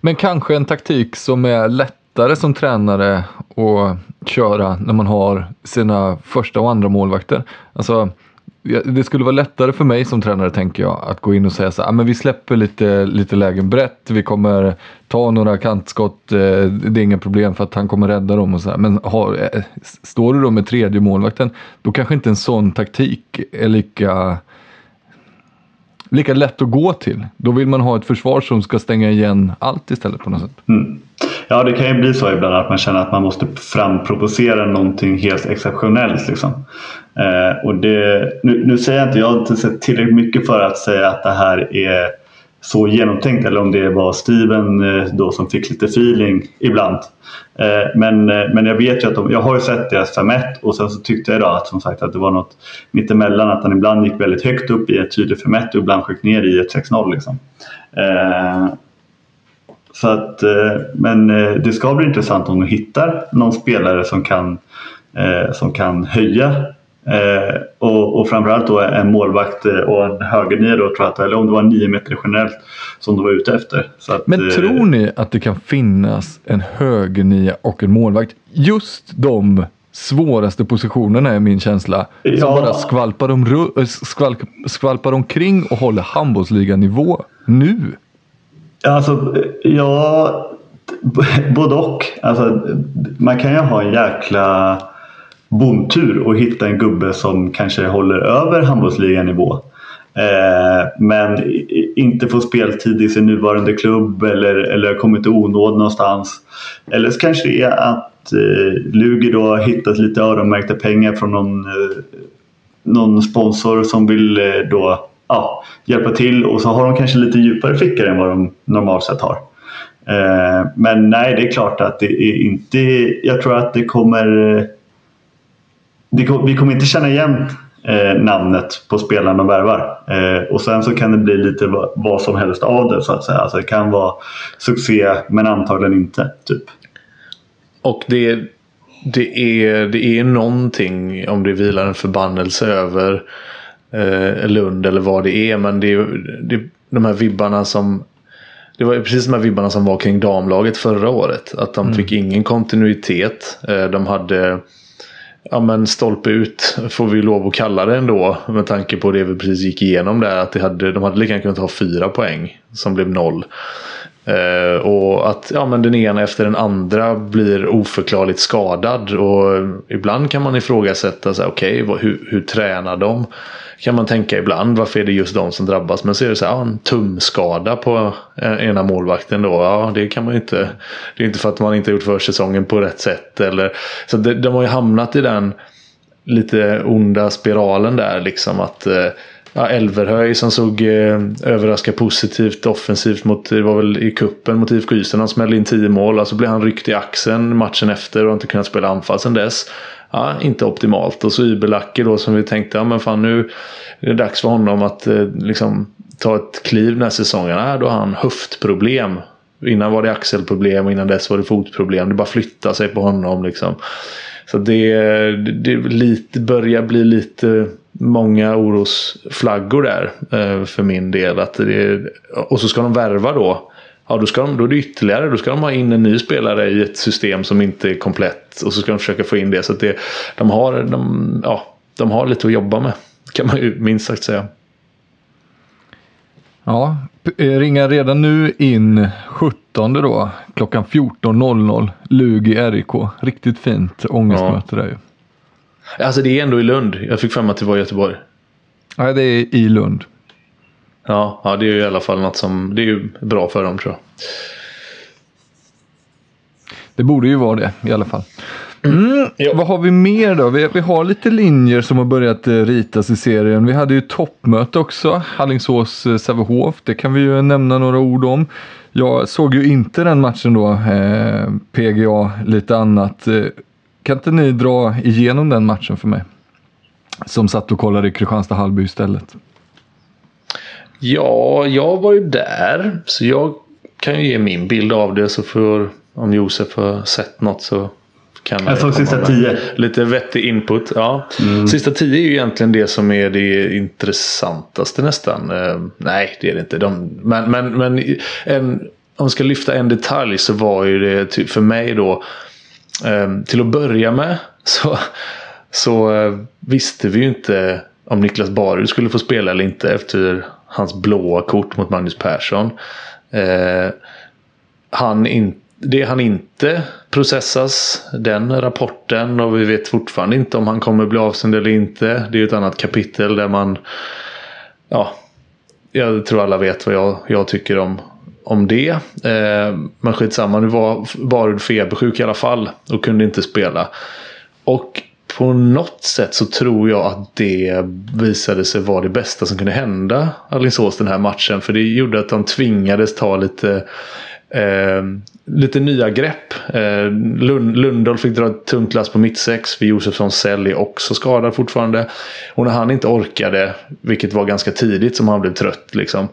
Speaker 1: Men kanske en taktik som är lättare som tränare att köra när man har sina första och andra målvakter. Alltså, det skulle vara lättare för mig som tränare tänker jag att gå in och säga så här, "Ah, men vi släpper lite, lite lägen brett, vi kommer ta några kantskott, eh, det är inga problem för att han kommer rädda dem och så här. Men har, eh, står du då med tredje målvakten, då kanske inte en sån taktik är lika lika lätt att gå till. Då vill man ha ett försvar som ska stänga igen allt istället på något sätt.
Speaker 2: Mm. Ja, det kan ju bli så ibland att man känner att man måste framprovocera någonting helt exceptionellt. Liksom. Eh, och det, nu, nu säger jag inte, jag har inte sett tillräckligt mycket för att säga att det här är så genomtänkt eller om det var Steven eh, då som fick lite feeling ibland. Eh, men, eh, men jag vet ju att de, jag har ju sett deras 5-1 och sen så tyckte jag idag att som sagt att det var något mittemellan att han ibland gick väldigt högt upp i ett tydligt 5-1 och ibland sjönk ner i ett 6-0 liksom. Eh, så att, eh, men det ska bli intressant om de hittar någon spelare som kan, som kan höja Eh, och, och framförallt då en målvakt eh, och en högernia då tror jag att, eller om det var nio meter generellt som de var ute efter. Att,
Speaker 1: Men
Speaker 2: eh,
Speaker 1: tror ni att det kan finnas en högernia och en målvakt? Just de svåraste positionerna är min känsla. Som
Speaker 2: Ja.
Speaker 1: bara skvalpar, om, äh, skvalp, skvalpar omkring och håller handbollsliganivå nu.
Speaker 2: Alltså, ja, *laughs* både och. Alltså, man kan ju ha en jäkla bomtur och hitta en gubbe som kanske håller över handbollsliganivå. Eh, men inte får speltid i sin nuvarande klubb eller, eller kommit i onåd någonstans. Eller så kanske det är att eh, Lugi då har hittat lite öronmärkta pengar från någon eh, någon sponsor som vill eh, då ja, hjälpa till och så har de kanske lite djupare fickor än vad de normalt sett har. Eh, men nej, det är klart att det är inte... Jag tror att det kommer... Eh, vi kommer inte känna igen eh, namnet på spelaren de värvar. Eh, och sen så kan det bli lite vad, vad som helst av det så att säga. Alltså det kan vara succé men antagligen inte. Typ.
Speaker 3: Och det, det, är, det är någonting om det vilar en förbannelse över eh, Lund eller vad det är. Men det är det, de här vibbarna som det var precis de här vibbarna som var kring damlaget förra året. Att de fick ingen kontinuitet. Eh, De hade ja, men stolpe ut får vi lov att kalla det ändå. Med tanke på det vi precis gick igenom där. Att det hade, de hade lika gärna kunnat ha fyra poäng som blev noll. Eh, och att ja, men den ena efter den andra blir oförklarligt skadad. Och ibland kan man ifrågasätta, så här, okej, vad- hur, hur tränar de? Kan man tänka ibland, varför är det just de som drabbas? Men så är det så här, ja, en tumskada på eh, ena målvakten då. Ja, det kan man ju inte. Det är inte för att man inte har gjort försäsongen på rätt sätt. Eller, så det, de har ju hamnat i den lite onda spiralen där liksom att eh, ja, Elverhöj som såg eh, överraska positivt offensivt mot, det var väl i kuppen mot IFK Ystad han smällde in 10 mål. Alltså blev han ryckt i axeln matchen efter och har inte kunnat spela anfall sedan dess. Ja, inte optimalt. Och så Ybelacke då som vi tänkte, ja men fan nu är det dags för honom att eh, liksom ta ett kliv den här säsongen. Ja, då har han höftproblem. Innan var det axelproblem och innan dess var det fotproblem. Det bara flyttar sig på honom liksom. Så det, det, det lite, börjar bli lite många orosflaggor där eh, för min del. Att det, och så ska de värva då. Ja, då, ska de, då är det ytterligare. Då ska de ha in en ny spelare i ett system som inte är komplett. Och så ska de försöka få in det. Så att det, de, har, de, ja, de har lite att jobba med. Kan man ju minst sagt säga.
Speaker 1: Ja, eh, ringar redan nu in 17 då, klockan 14.00, Lugi RIK. Riktigt fint ångestmöte där ju.
Speaker 3: Alltså det är ändå i Lund. Jag fick mig att det var i Göteborg.
Speaker 1: Nej, det är i Lund.
Speaker 3: Ja, ja, det är ju i alla fall något som det är ju bra för dem tror jag.
Speaker 1: Det borde ju vara det i alla fall. Mm, vad har vi mer då? Vi, vi har lite linjer som har börjat eh, ritas i serien. Vi hade ju toppmöte också, Hallingsås eh. Det kan vi ju nämna några ord om. Jag såg ju inte den matchen då, eh, PGA, lite annat. Kan inte ni dra igenom den matchen för mig? Som satt och kollade i Kristianstad-Hallby istället.
Speaker 3: Ja, jag var ju där. Så jag kan ju ge min bild av det. Så för om Josef har sett något så kan
Speaker 2: Jag såg sista tio.
Speaker 3: Lite vettig input. Ja. Sista tio är ju egentligen det som är det intressantaste nästan. Eh, nej, det är det inte. De, men men, men en, om man ska lyfta en detalj så var ju det för mig då. Ehm, till att börja med så, så eh, visste vi ju inte om Niklas Barud skulle få spela eller inte efter hans blåa kort mot Magnus Persson. Eh, han in, det han inte processas, den rapporten och vi vet fortfarande inte om han kommer bli avsänd eller inte. Det är ett annat kapitel där man ja, jag tror alla vet vad jag, jag tycker om, om det. Eh, men skitsamma, nu var Barud febersjuk i alla fall och kunde inte spela. Och på något sätt så tror jag att det visade sig vara det bästa som kunde hända Alingsås den här matchen. För det gjorde att de tvingades ta lite Eh, lite nya grepp. Eh, Lund, Lundahl fick dra ett tungt lass på mittsex. För Josefsson Sell är också skadad fortfarande. Och när han inte orkade, vilket var ganska tidigt som han blev trött. Liksom,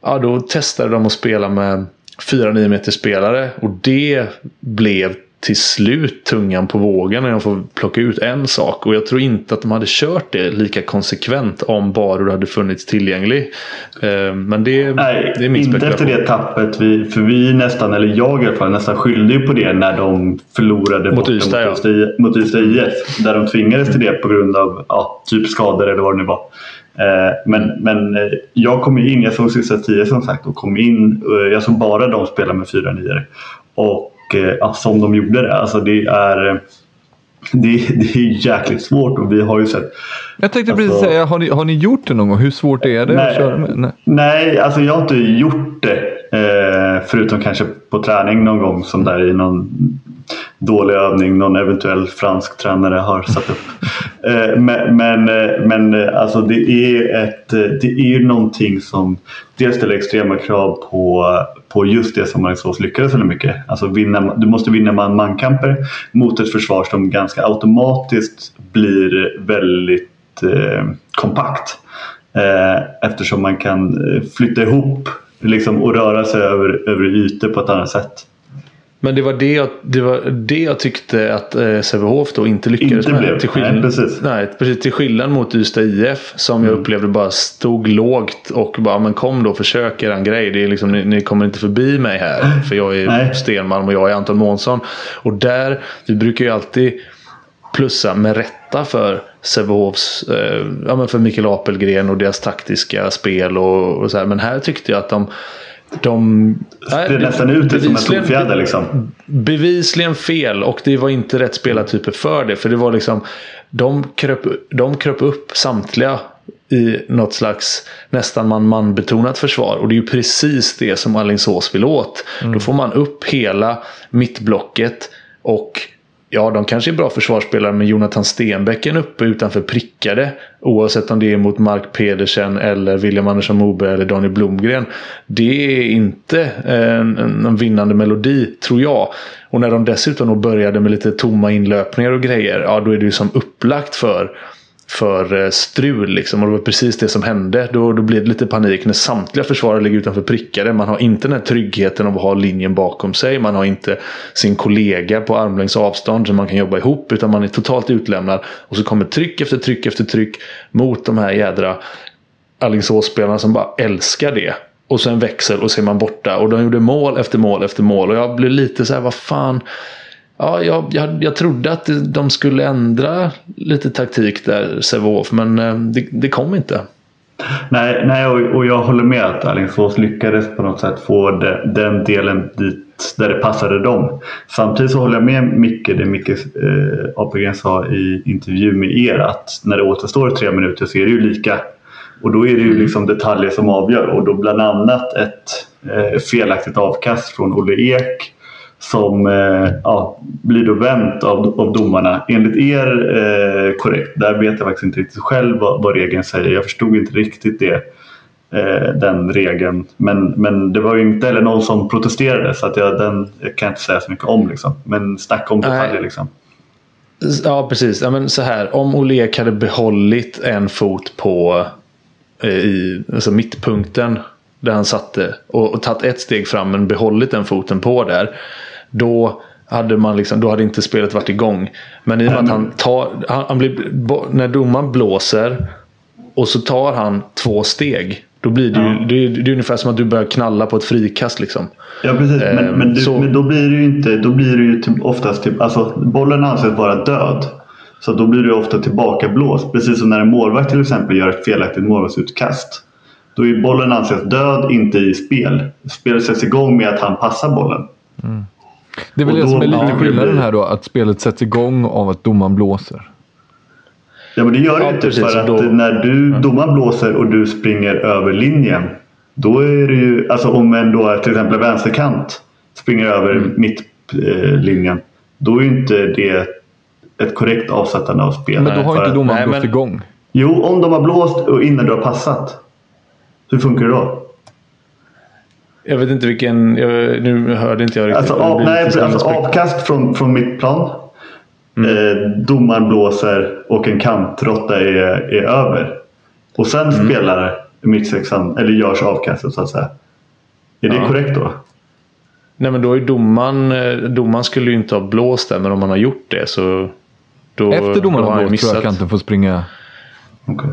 Speaker 3: ja, då testade de att spela med 4-9 meter spelare. Och det blev till slut tungan på vågen när jag får plocka ut en sak. Och jag tror inte att de hade kört det lika konsekvent om Barur hade funnits tillgänglig. Eh, men det,
Speaker 2: Nej,
Speaker 3: det är min
Speaker 2: inte efter det tappet. Vi, för vi nästan, eller jag i alla fall, nästan skyllde ju på det när de förlorade
Speaker 3: Mot Ystad, ja.
Speaker 2: mot, Ystad, mot Ystad IF. Där de tvingades till det på grund av ja, typ skador eller vad det nu var. Eh, Men, men eh, jag kom in, jag såg sista tio som sagt och kom in. Jag såg bara de spela med fyra nior. Och eh, ja, som de gjorde det. Alltså det är, eh, det, det är jäkligt svårt och vi har ju sett
Speaker 1: Jag tänkte precis
Speaker 2: Alltså-
Speaker 1: säga, har ni, har ni gjort det någon gång? Hur svårt är det
Speaker 2: Nej.
Speaker 1: att köra med? Nej.
Speaker 2: Nej, alltså jag har inte gjort det. Eh, förutom kanske på träning någon gång som där i någon dålig övning någon eventuell fransk tränare har satt upp. *laughs* Eh, men men, eh, men eh, alltså det är ett, det är ju någonting som dels ställer extrema krav på, på just det som Alingsås lyckades väldigt mycket. Alltså vinna, du måste vinna man-man-kamper mot ett försvar som ganska automatiskt blir väldigt eh, kompakt. Eh, eftersom man kan flytta ihop liksom, och röra sig över, över ytor på ett annat sätt.
Speaker 3: Men det var det jag, det var det jag tyckte att eh, Sävehof då inte lyckades
Speaker 2: Inte
Speaker 3: med.
Speaker 2: blev.
Speaker 3: Till skillnad,
Speaker 2: Nej, precis. Mm.
Speaker 3: Nej, precis. Till skillnad mot Ystad IF som jag upplevde bara stod lågt och bara men kom då försök eran grej. Det är liksom, ni, ni kommer inte förbi mig här. För jag är
Speaker 2: Nej.
Speaker 3: Stenmalm och jag är Anton Månsson. Och där, vi brukar ju alltid plussa med rätta för Sävehofs, eh, ja men för Mikael Apelgren och deras taktiska spel och, och så här. Men här tyckte jag att de de,
Speaker 2: är nästan ut det som en
Speaker 3: bevisligen-
Speaker 2: solfjäder liksom.
Speaker 3: Bevisligen fel och det var inte rätt spelartyper för det. För det var liksom de kröp, de kröp upp samtliga i något slags nästan man-man betonat försvar. Och det är ju precis det som Alingsås vill åt. Då får man upp hela mittblocket och Ja, de kanske är bra försvarsspelare men Jonathan Stenbeck är uppe utanför prickade. Oavsett om det är mot Mark Pedersen eller William Andersson Moberg eller Daniel Blomgren. Det är inte eh, en, en, en vinnande melodi, tror jag. Och när de dessutom då började med lite tomma inlöpningar och grejer. Ja, då är det ju som upplagt för för eh, strul liksom. Och det var precis det som hände. Då, då blir det lite panik när samtliga försvarare ligger utanför prickade. Man har inte den här tryggheten av att ha linjen bakom sig. Man har inte sin kollega på armlängds avstånd som man kan jobba ihop. Utan man är totalt utlämnad. Och så kommer tryck efter tryck efter tryck mot de här jädra Alingsås-spelarna som bara älskar det. Och sen växel och så är man borta. Och de gjorde mål efter mål efter mål. Och jag blev lite så här, vad fan. Ja, jag, jag, jag trodde att de skulle ändra lite taktik där, Sävehof. Men eh, det, det kom inte.
Speaker 2: Nej, nej och, och jag håller med att Alingsås lyckades på något sätt få de, den delen dit där det passade dem. Samtidigt så håller jag med Micke, det Micke eh, Apelgren sa i intervju med er att när det återstår tre minuter så är det ju lika. Och då är det ju liksom detaljer som avgör och då bland annat ett eh, felaktigt avkast från Olle Ek som eh, ja, blir då vänt av, av domarna. Enligt er eh, korrekt, där vet jag faktiskt inte riktigt själv vad, vad regeln säger. Jag förstod inte riktigt det, eh, den regeln. Men, men det var ju inte heller någon som protesterade så att jag, den kan jag inte säga så mycket om. Liksom. Men snacka om detaljer liksom.
Speaker 3: Ja, precis. Ja, men så här, om Olek hade behållit en fot på eh, i alltså mittpunkten där han satte och, och tagit ett steg fram men behållit den foten på där. Då hade, man liksom, då hade inte spelet varit igång. Men i och med att han tar, han, han blir, när domaren blåser och så tar han två steg. Då blir det ju,
Speaker 2: Ja.
Speaker 3: det, är, det är ungefär som att du börjar knalla på ett frikast liksom.
Speaker 2: Ja precis, men,
Speaker 3: Ehm,
Speaker 2: men, du, men då blir det ju inte, då blir det ju typ oftast typ, alltså bollen anses vara död. Så då blir det ju ofta tillbakablåst. Precis som när en målvakt till exempel gör ett felaktigt målvaktsutkast. Då är bollen anses död, inte i spel. Spelet sätts igång med att han passar bollen.
Speaker 1: Det är väl det som är lite skillnaden här då, att spelet sätts igång av att domaren blåser.
Speaker 2: Ja men det gör det
Speaker 3: Ja,
Speaker 2: inte
Speaker 3: precis,
Speaker 2: för att
Speaker 3: då-
Speaker 2: när du, domaren blåser och du springer över linjen. Då är det ju, alltså om en då till exempel vänsterkant springer över
Speaker 3: Mm.
Speaker 2: mittlinjen. Då är ju inte det ett korrekt avsättande av spel.
Speaker 1: Men då har inte domaren blåst
Speaker 3: men-
Speaker 1: igång.
Speaker 2: Jo, om de har blåst och innan du har passat. Hur funkar det då?
Speaker 3: Jag vet inte vilken, jag, nu hörde inte jag riktigt.
Speaker 2: Alltså,
Speaker 3: Det
Speaker 2: av, nej, alltså avkast från, från mittplan. Eh, domaren blåser och en kantrotta är, är över. Och sen spelar mittsexan, eller görs avkastet så att säga. Är det
Speaker 3: Ja.
Speaker 2: korrekt då?
Speaker 3: Nej men då är domaren, eh, domaren skulle ju inte ha blåst där men om man har gjort det så... Då,
Speaker 1: Efter domaren har
Speaker 3: han
Speaker 1: blåst tror jag kanten får springa.
Speaker 2: Okej.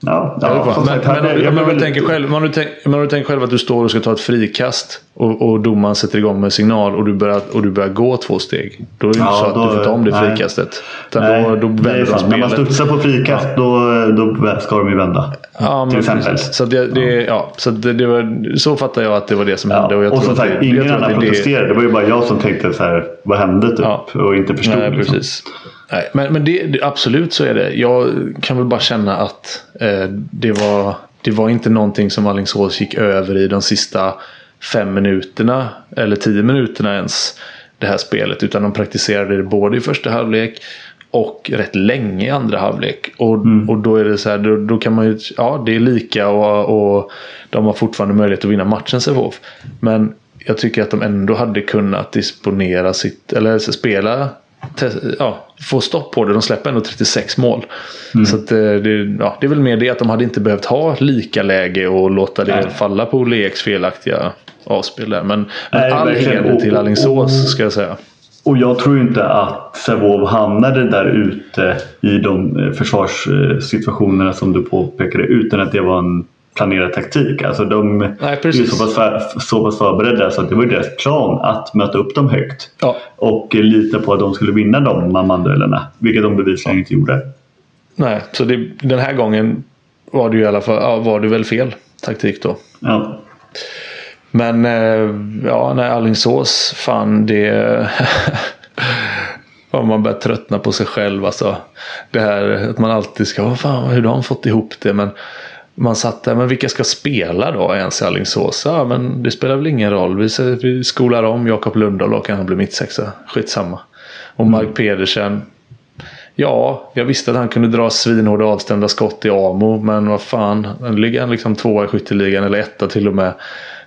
Speaker 2: Ja,
Speaker 3: Ja, men, men, men om du tänker själv att du står och ska ta ett frikast och, och domaren sätter igång med signal och du, börjar, och du börjar gå två steg. Då är det inte
Speaker 2: Ja,
Speaker 3: så att
Speaker 2: då-
Speaker 3: du får ta om det
Speaker 2: nej.
Speaker 3: frikastet. Utan
Speaker 2: Nej,
Speaker 3: då, då vänder de
Speaker 2: sant. När man
Speaker 3: spelet.
Speaker 2: studsar på frikast då, då ska de ju vända.
Speaker 3: Ja,
Speaker 2: till exempel.
Speaker 3: Så, det, det, ja, så, det, det var, så fattar jag att det var det som
Speaker 2: Ja.
Speaker 3: hände. Och, jag
Speaker 2: och som
Speaker 3: att
Speaker 2: sagt, ingen
Speaker 3: att
Speaker 2: annan protesterade. Det var ju bara jag som tänkte så här, vad hände typ?
Speaker 3: Ja.
Speaker 2: Och inte förstod.
Speaker 3: Nej,
Speaker 2: liksom.
Speaker 3: precis. Nej, men men det, det, absolut så är det. Jag kan väl bara känna att eh, det, var, det var inte någonting som Alingsås gick över i de sista fem minuterna. Eller tio minuterna ens. Det här spelet. Utan de praktiserade det både i första halvlek. Och rätt länge i andra halvlek. Och,
Speaker 2: Mm.
Speaker 3: och då är det så här. Då, då kan man ju. Ja det är lika. Och, och de har fortfarande möjlighet att vinna matchen Sävehof. Men jag tycker att de ändå hade kunnat disponera sitt. Eller spela ja, få stopp på det. De släpper ändå 36 mål. Så att, eh, det, ja, det är väl mer det att de hade inte behövt ha lika läge och låta det
Speaker 2: Nej.
Speaker 3: falla på Olle Eks felaktiga avspel där. Men, men
Speaker 2: Nej,
Speaker 3: all heder till Alingsås ska jag säga.
Speaker 2: Och jag tror inte att Sävehof hamnade där ute i de eh, försvarssituationerna som du påpekade utan att det var en planerad taktik. Alltså de är ju
Speaker 3: precis.
Speaker 2: så pass, för, så pass förberedda så att det var deras plan att möta upp dem högt.
Speaker 3: Ja.
Speaker 2: Och lita på att de skulle vinna de man-man-duellerna. Vilket de bevisligen inte gjorde.
Speaker 3: Nej, så det, den här gången var det ju i alla fall ja, var det väl fel taktik då.
Speaker 2: Ja.
Speaker 3: Men eh, ja, nej, Alingsås, fan det... *laughs* Man börjar tröttna på sig själv alltså. Det här att man alltid ska, vad fan, hur har han fått ihop det? Men man satt där, men vilka ska spela då ens i Alingsås? Ja, men det spelar väl ingen roll. Vi, skolar om Jakob Lundahl och han blir mittsexa. Skitsamma. Och Mark Pedersen. Ja, jag visste att han kunde dra svinhårda avstämda skott i Amo. Men vad fan, ligger han liksom tvåa i skytteligan eller etta till och med.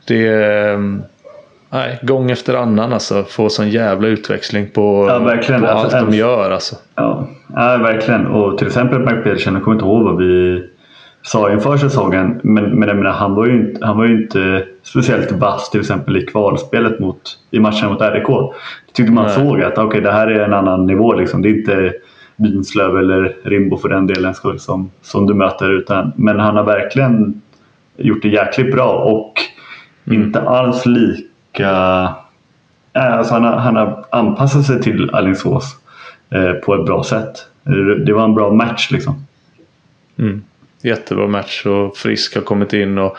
Speaker 3: Det är... ehm, Nej, gång efter annan alltså. Få sån jävla utväxling på,
Speaker 2: Ja,
Speaker 3: på
Speaker 2: Alltså,
Speaker 3: allt de gör alltså.
Speaker 2: Ja, ja verkligen. Och till exempel Mark Pedersen, jag kommer inte ihåg vad vi sa inför säsongen. Men, men jag menar, han, var ju inte, han var ju inte speciellt vass till exempel i kvalspelet mot, i matchen mot RIK. Jag tyckte man
Speaker 3: Nej.
Speaker 2: såg att okay, det här är en annan nivå. Liksom. Det är inte Vinslöv eller Rimbo för den delen skull som, som du möter. Utan, men han har verkligen gjort det jäkligt bra och inte alls lika... Nej, Alltså han, har, han har anpassat sig till Alingsås eh, på ett bra sätt. Det, det var en bra match liksom.
Speaker 3: Jättebra match och Frisk har kommit in och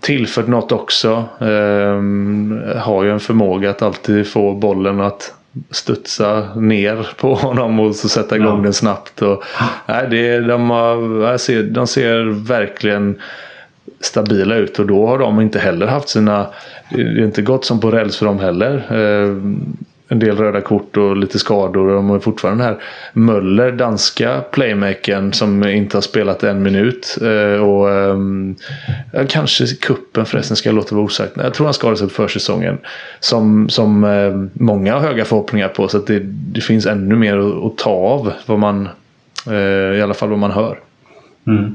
Speaker 3: tillfört något också. Ehm, har ju en förmåga att alltid få bollen att studsa ner på honom och så sätta igång
Speaker 2: Ja.
Speaker 3: den snabbt. Och, nej, det, de, har, ser, de ser verkligen stabila ut och då har de inte heller haft sina... Det är inte gått som på räls för dem heller. Ehm, en del röda kort och lite skador. och De har fortfarande den här Möller, danska playmakern som inte har spelat en minut. Eh, och um, Kanske kuppen förresten ska jag låta vara osagt. Jag tror han skadade sig på försäsongen. Som, som eh, många har höga förhoppningar på. Så att det, det finns ännu mer att, att ta av. Vad man, uh, I alla fall vad man hör. Mm.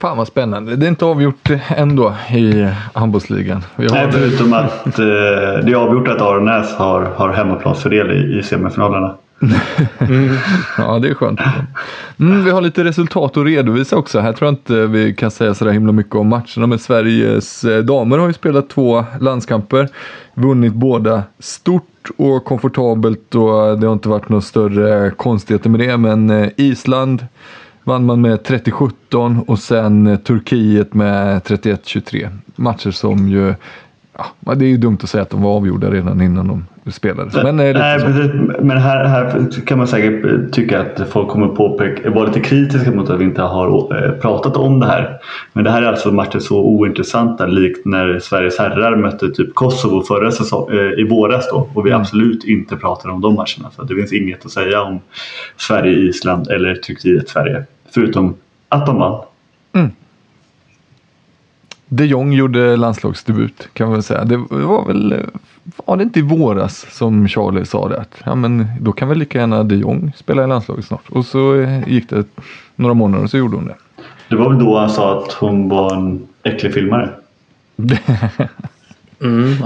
Speaker 1: Fan vad spännande. Det är inte avgjort ändå i handbollsligan. Har
Speaker 2: Nej, förutom att eh, det är avgjort att Aronäs har, har hemmaplansfördel i, i semifinalerna. *laughs*
Speaker 1: Ja, det är skönt. Mm, vi har lite resultat att redovisa också. Här tror jag inte vi kan säga så himla mycket om matcherna. Men Sveriges eh, damer har ju spelat två landskamper. Vunnit båda stort och komfortabelt och det har inte varit några större konstigheter med det. Men eh, Island vann man med 30-17 och sen eh, Turkiet med 31-23. Matcher som ju, ja, det är ju dumt att säga att de var avgjorda redan innan de spelades. Men eh,
Speaker 2: Nej. Men här, här kan man säkert eh, tycka att folk kommer påpeka, vara lite kritiska mot att vi inte har pratat om det här. Men det här är alltså matcher så ointressanta likt när Sveriges herrar mötte typ Kosovo förra säsong, i våras då och vi absolut inte pratar om de matcherna. Så det finns inget att säga om Sverige-Island eller Turkiet-Sverige. Förutom att de vann.
Speaker 1: De Jong gjorde landslagsdebut kan man väl säga. Det var väl, var det inte i våras som Charlie sa det? Att, ja men då kan väl lika gärna de Jong spela i landslaget snart. Och så eh, gick det några månader och så gjorde hon det.
Speaker 2: Det var väl då han sa att hon var en äcklig filmare. *laughs*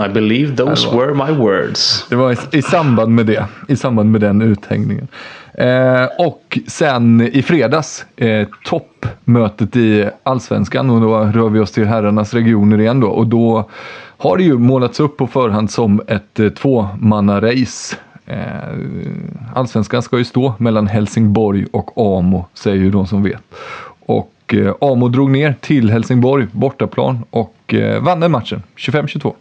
Speaker 3: I believe those
Speaker 1: var-
Speaker 3: were my words.
Speaker 1: Det var i, i samband med det. I samband med den uthängningen. Eh, och sen i fredags, eh, toppmötet i Allsvenskan och då rör vi oss till herrarnas regioner igen då. Och då har det ju målats upp på förhand som ett eh, tvåmannarace. Eh, Allsvenskan ska ju stå mellan Helsingborg och Amo, säger ju de som vet. Och eh, Amo drog ner till Helsingborg, bortaplan, och eh, vann den matchen, 25-22.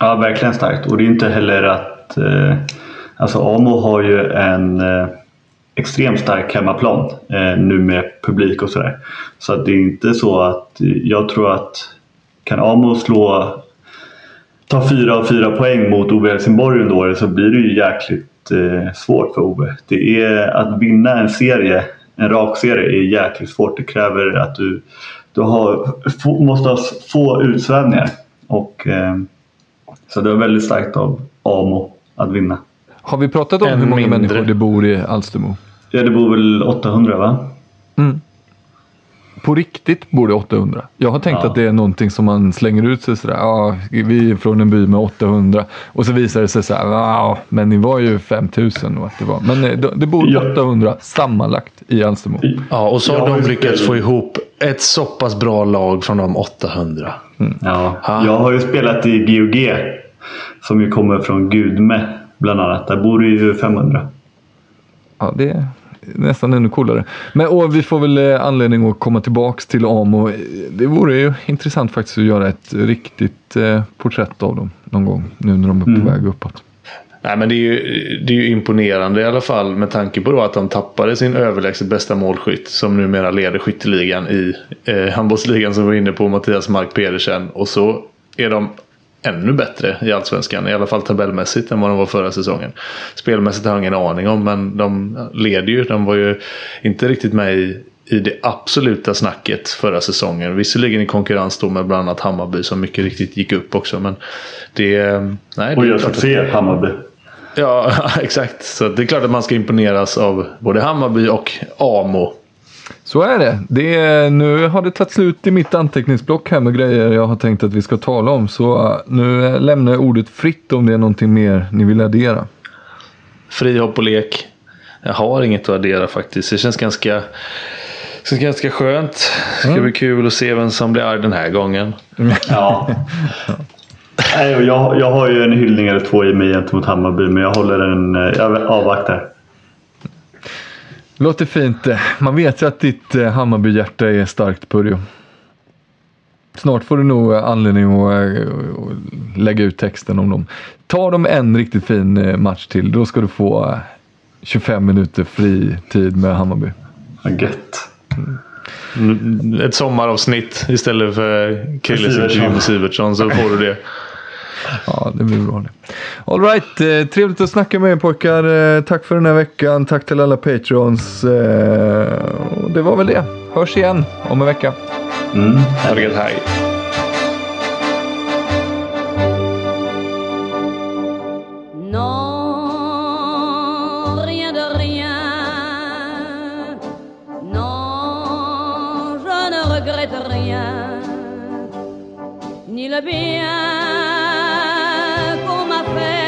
Speaker 2: Ja, verkligen starkt. Och det är inte heller att... Eh, Alltså Amo har ju en eh, extremt stark hemmaplan eh, nu med publik och sådär. Så att det är inte så att... Jag tror att kan Amo slå... Ta fyra av fyra poäng mot Ove Helsingborg under året så blir det ju jäkligt eh, svårt för Ove. Det är att vinna en serie, en rak serie, är jäkligt svårt. Det kräver att du, du har, få, måste ha få utsvävningar. Och, eh, så det var väldigt starkt av Amo att vinna.
Speaker 1: Har vi pratat om
Speaker 3: En
Speaker 1: hur många
Speaker 3: mindre.
Speaker 1: människor det bor i Alstermo?
Speaker 2: Ja, det bor väl 800 va?
Speaker 1: På riktigt bor det 800. Jag har tänkt
Speaker 2: Ja.
Speaker 1: att det är någonting som man slänger ut sig sådär. Ja, vi är från en by med 800. Och så visar det sig så här. Ja, men ni var ju 5000 och att det var. Men eh, det, bor
Speaker 2: Ja.
Speaker 1: 800 sammanlagt i Alstermo.
Speaker 3: Ja, och så har
Speaker 2: har
Speaker 3: de lyckats få ihop ett så pass bra lag från de 800.
Speaker 2: Ja.
Speaker 3: Ha.
Speaker 2: Jag har ju spelat i GOG som ju kommer från Gudme bland annat. Där bor det ju 500.
Speaker 1: Ja, det är nästan ännu coolare. Men och vi får väl eh, anledning att komma tillbaks till Amo. Det vore ju intressant faktiskt att göra ett riktigt eh, porträtt av dem någon gång. Nu när de är på väg uppåt.
Speaker 3: Nej, men det är, ju, det är ju imponerande i alla fall med tanke på då att de tappade sin överlägset bästa målskytt som numera leder skytteligan i eh, handbollsligan som vi var inne på, Mattias Mark Pedersen. Och så är de ännu bättre i Allsvenskan, i alla fall tabellmässigt än vad de var förra säsongen. Spelmässigt har jag ingen aning om, men de leder ju. De var ju inte riktigt med i, i det absoluta snacket förra säsongen. Visserligen i konkurrens då med bland annat Hammarby som mycket riktigt gick upp också. Men det, nej,
Speaker 2: Och gör
Speaker 3: att-
Speaker 2: succé, Hammarby.
Speaker 3: Ja, *laughs* exakt. Så det är klart att man ska imponeras av både Hammarby och Amo.
Speaker 1: Så är det. det är, nu har det tagit slut i mitt anteckningsblock här med grejer jag har tänkt att vi ska tala om. Så eh, nu lämnar jag ordet fritt om det är någonting mer ni vill addera.
Speaker 3: Frihopp och lek. Jag har inget att addera faktiskt. Det känns ganska, det känns ganska skönt. Det ska bli kul att se vem som blir arg den här gången. *laughs*
Speaker 2: Ja. Nej, jag, jag har ju en hyllning eller två i mig gentemot Hammarby men jag håller en... eh, Jag avvaktar.
Speaker 1: Låter fint. Man vet ju att ditt eh, Hammarbyhjärta är starkt Purjo. Snart får du nog eh, anledning att, eh, att lägga ut texten om dem. Tar de en riktigt fin match till, då ska du få eh, 25 minuter fri tid med Hammarby.
Speaker 2: Gött.
Speaker 3: Ett sommaravsnitt istället för
Speaker 2: Sivertsson.
Speaker 3: intervju med Sivertsson så får du det. *laughs*
Speaker 1: Ja, det blir bra det. All right, eh, trevligt att snacka med er pojkar. Eh, tack för den här veckan. Tack till alla Patreons. Eh, det var väl det. Hörs igen om en vecka.
Speaker 2: Mm.
Speaker 3: Ha det gött, hej.
Speaker 4: Ni le bien perfect.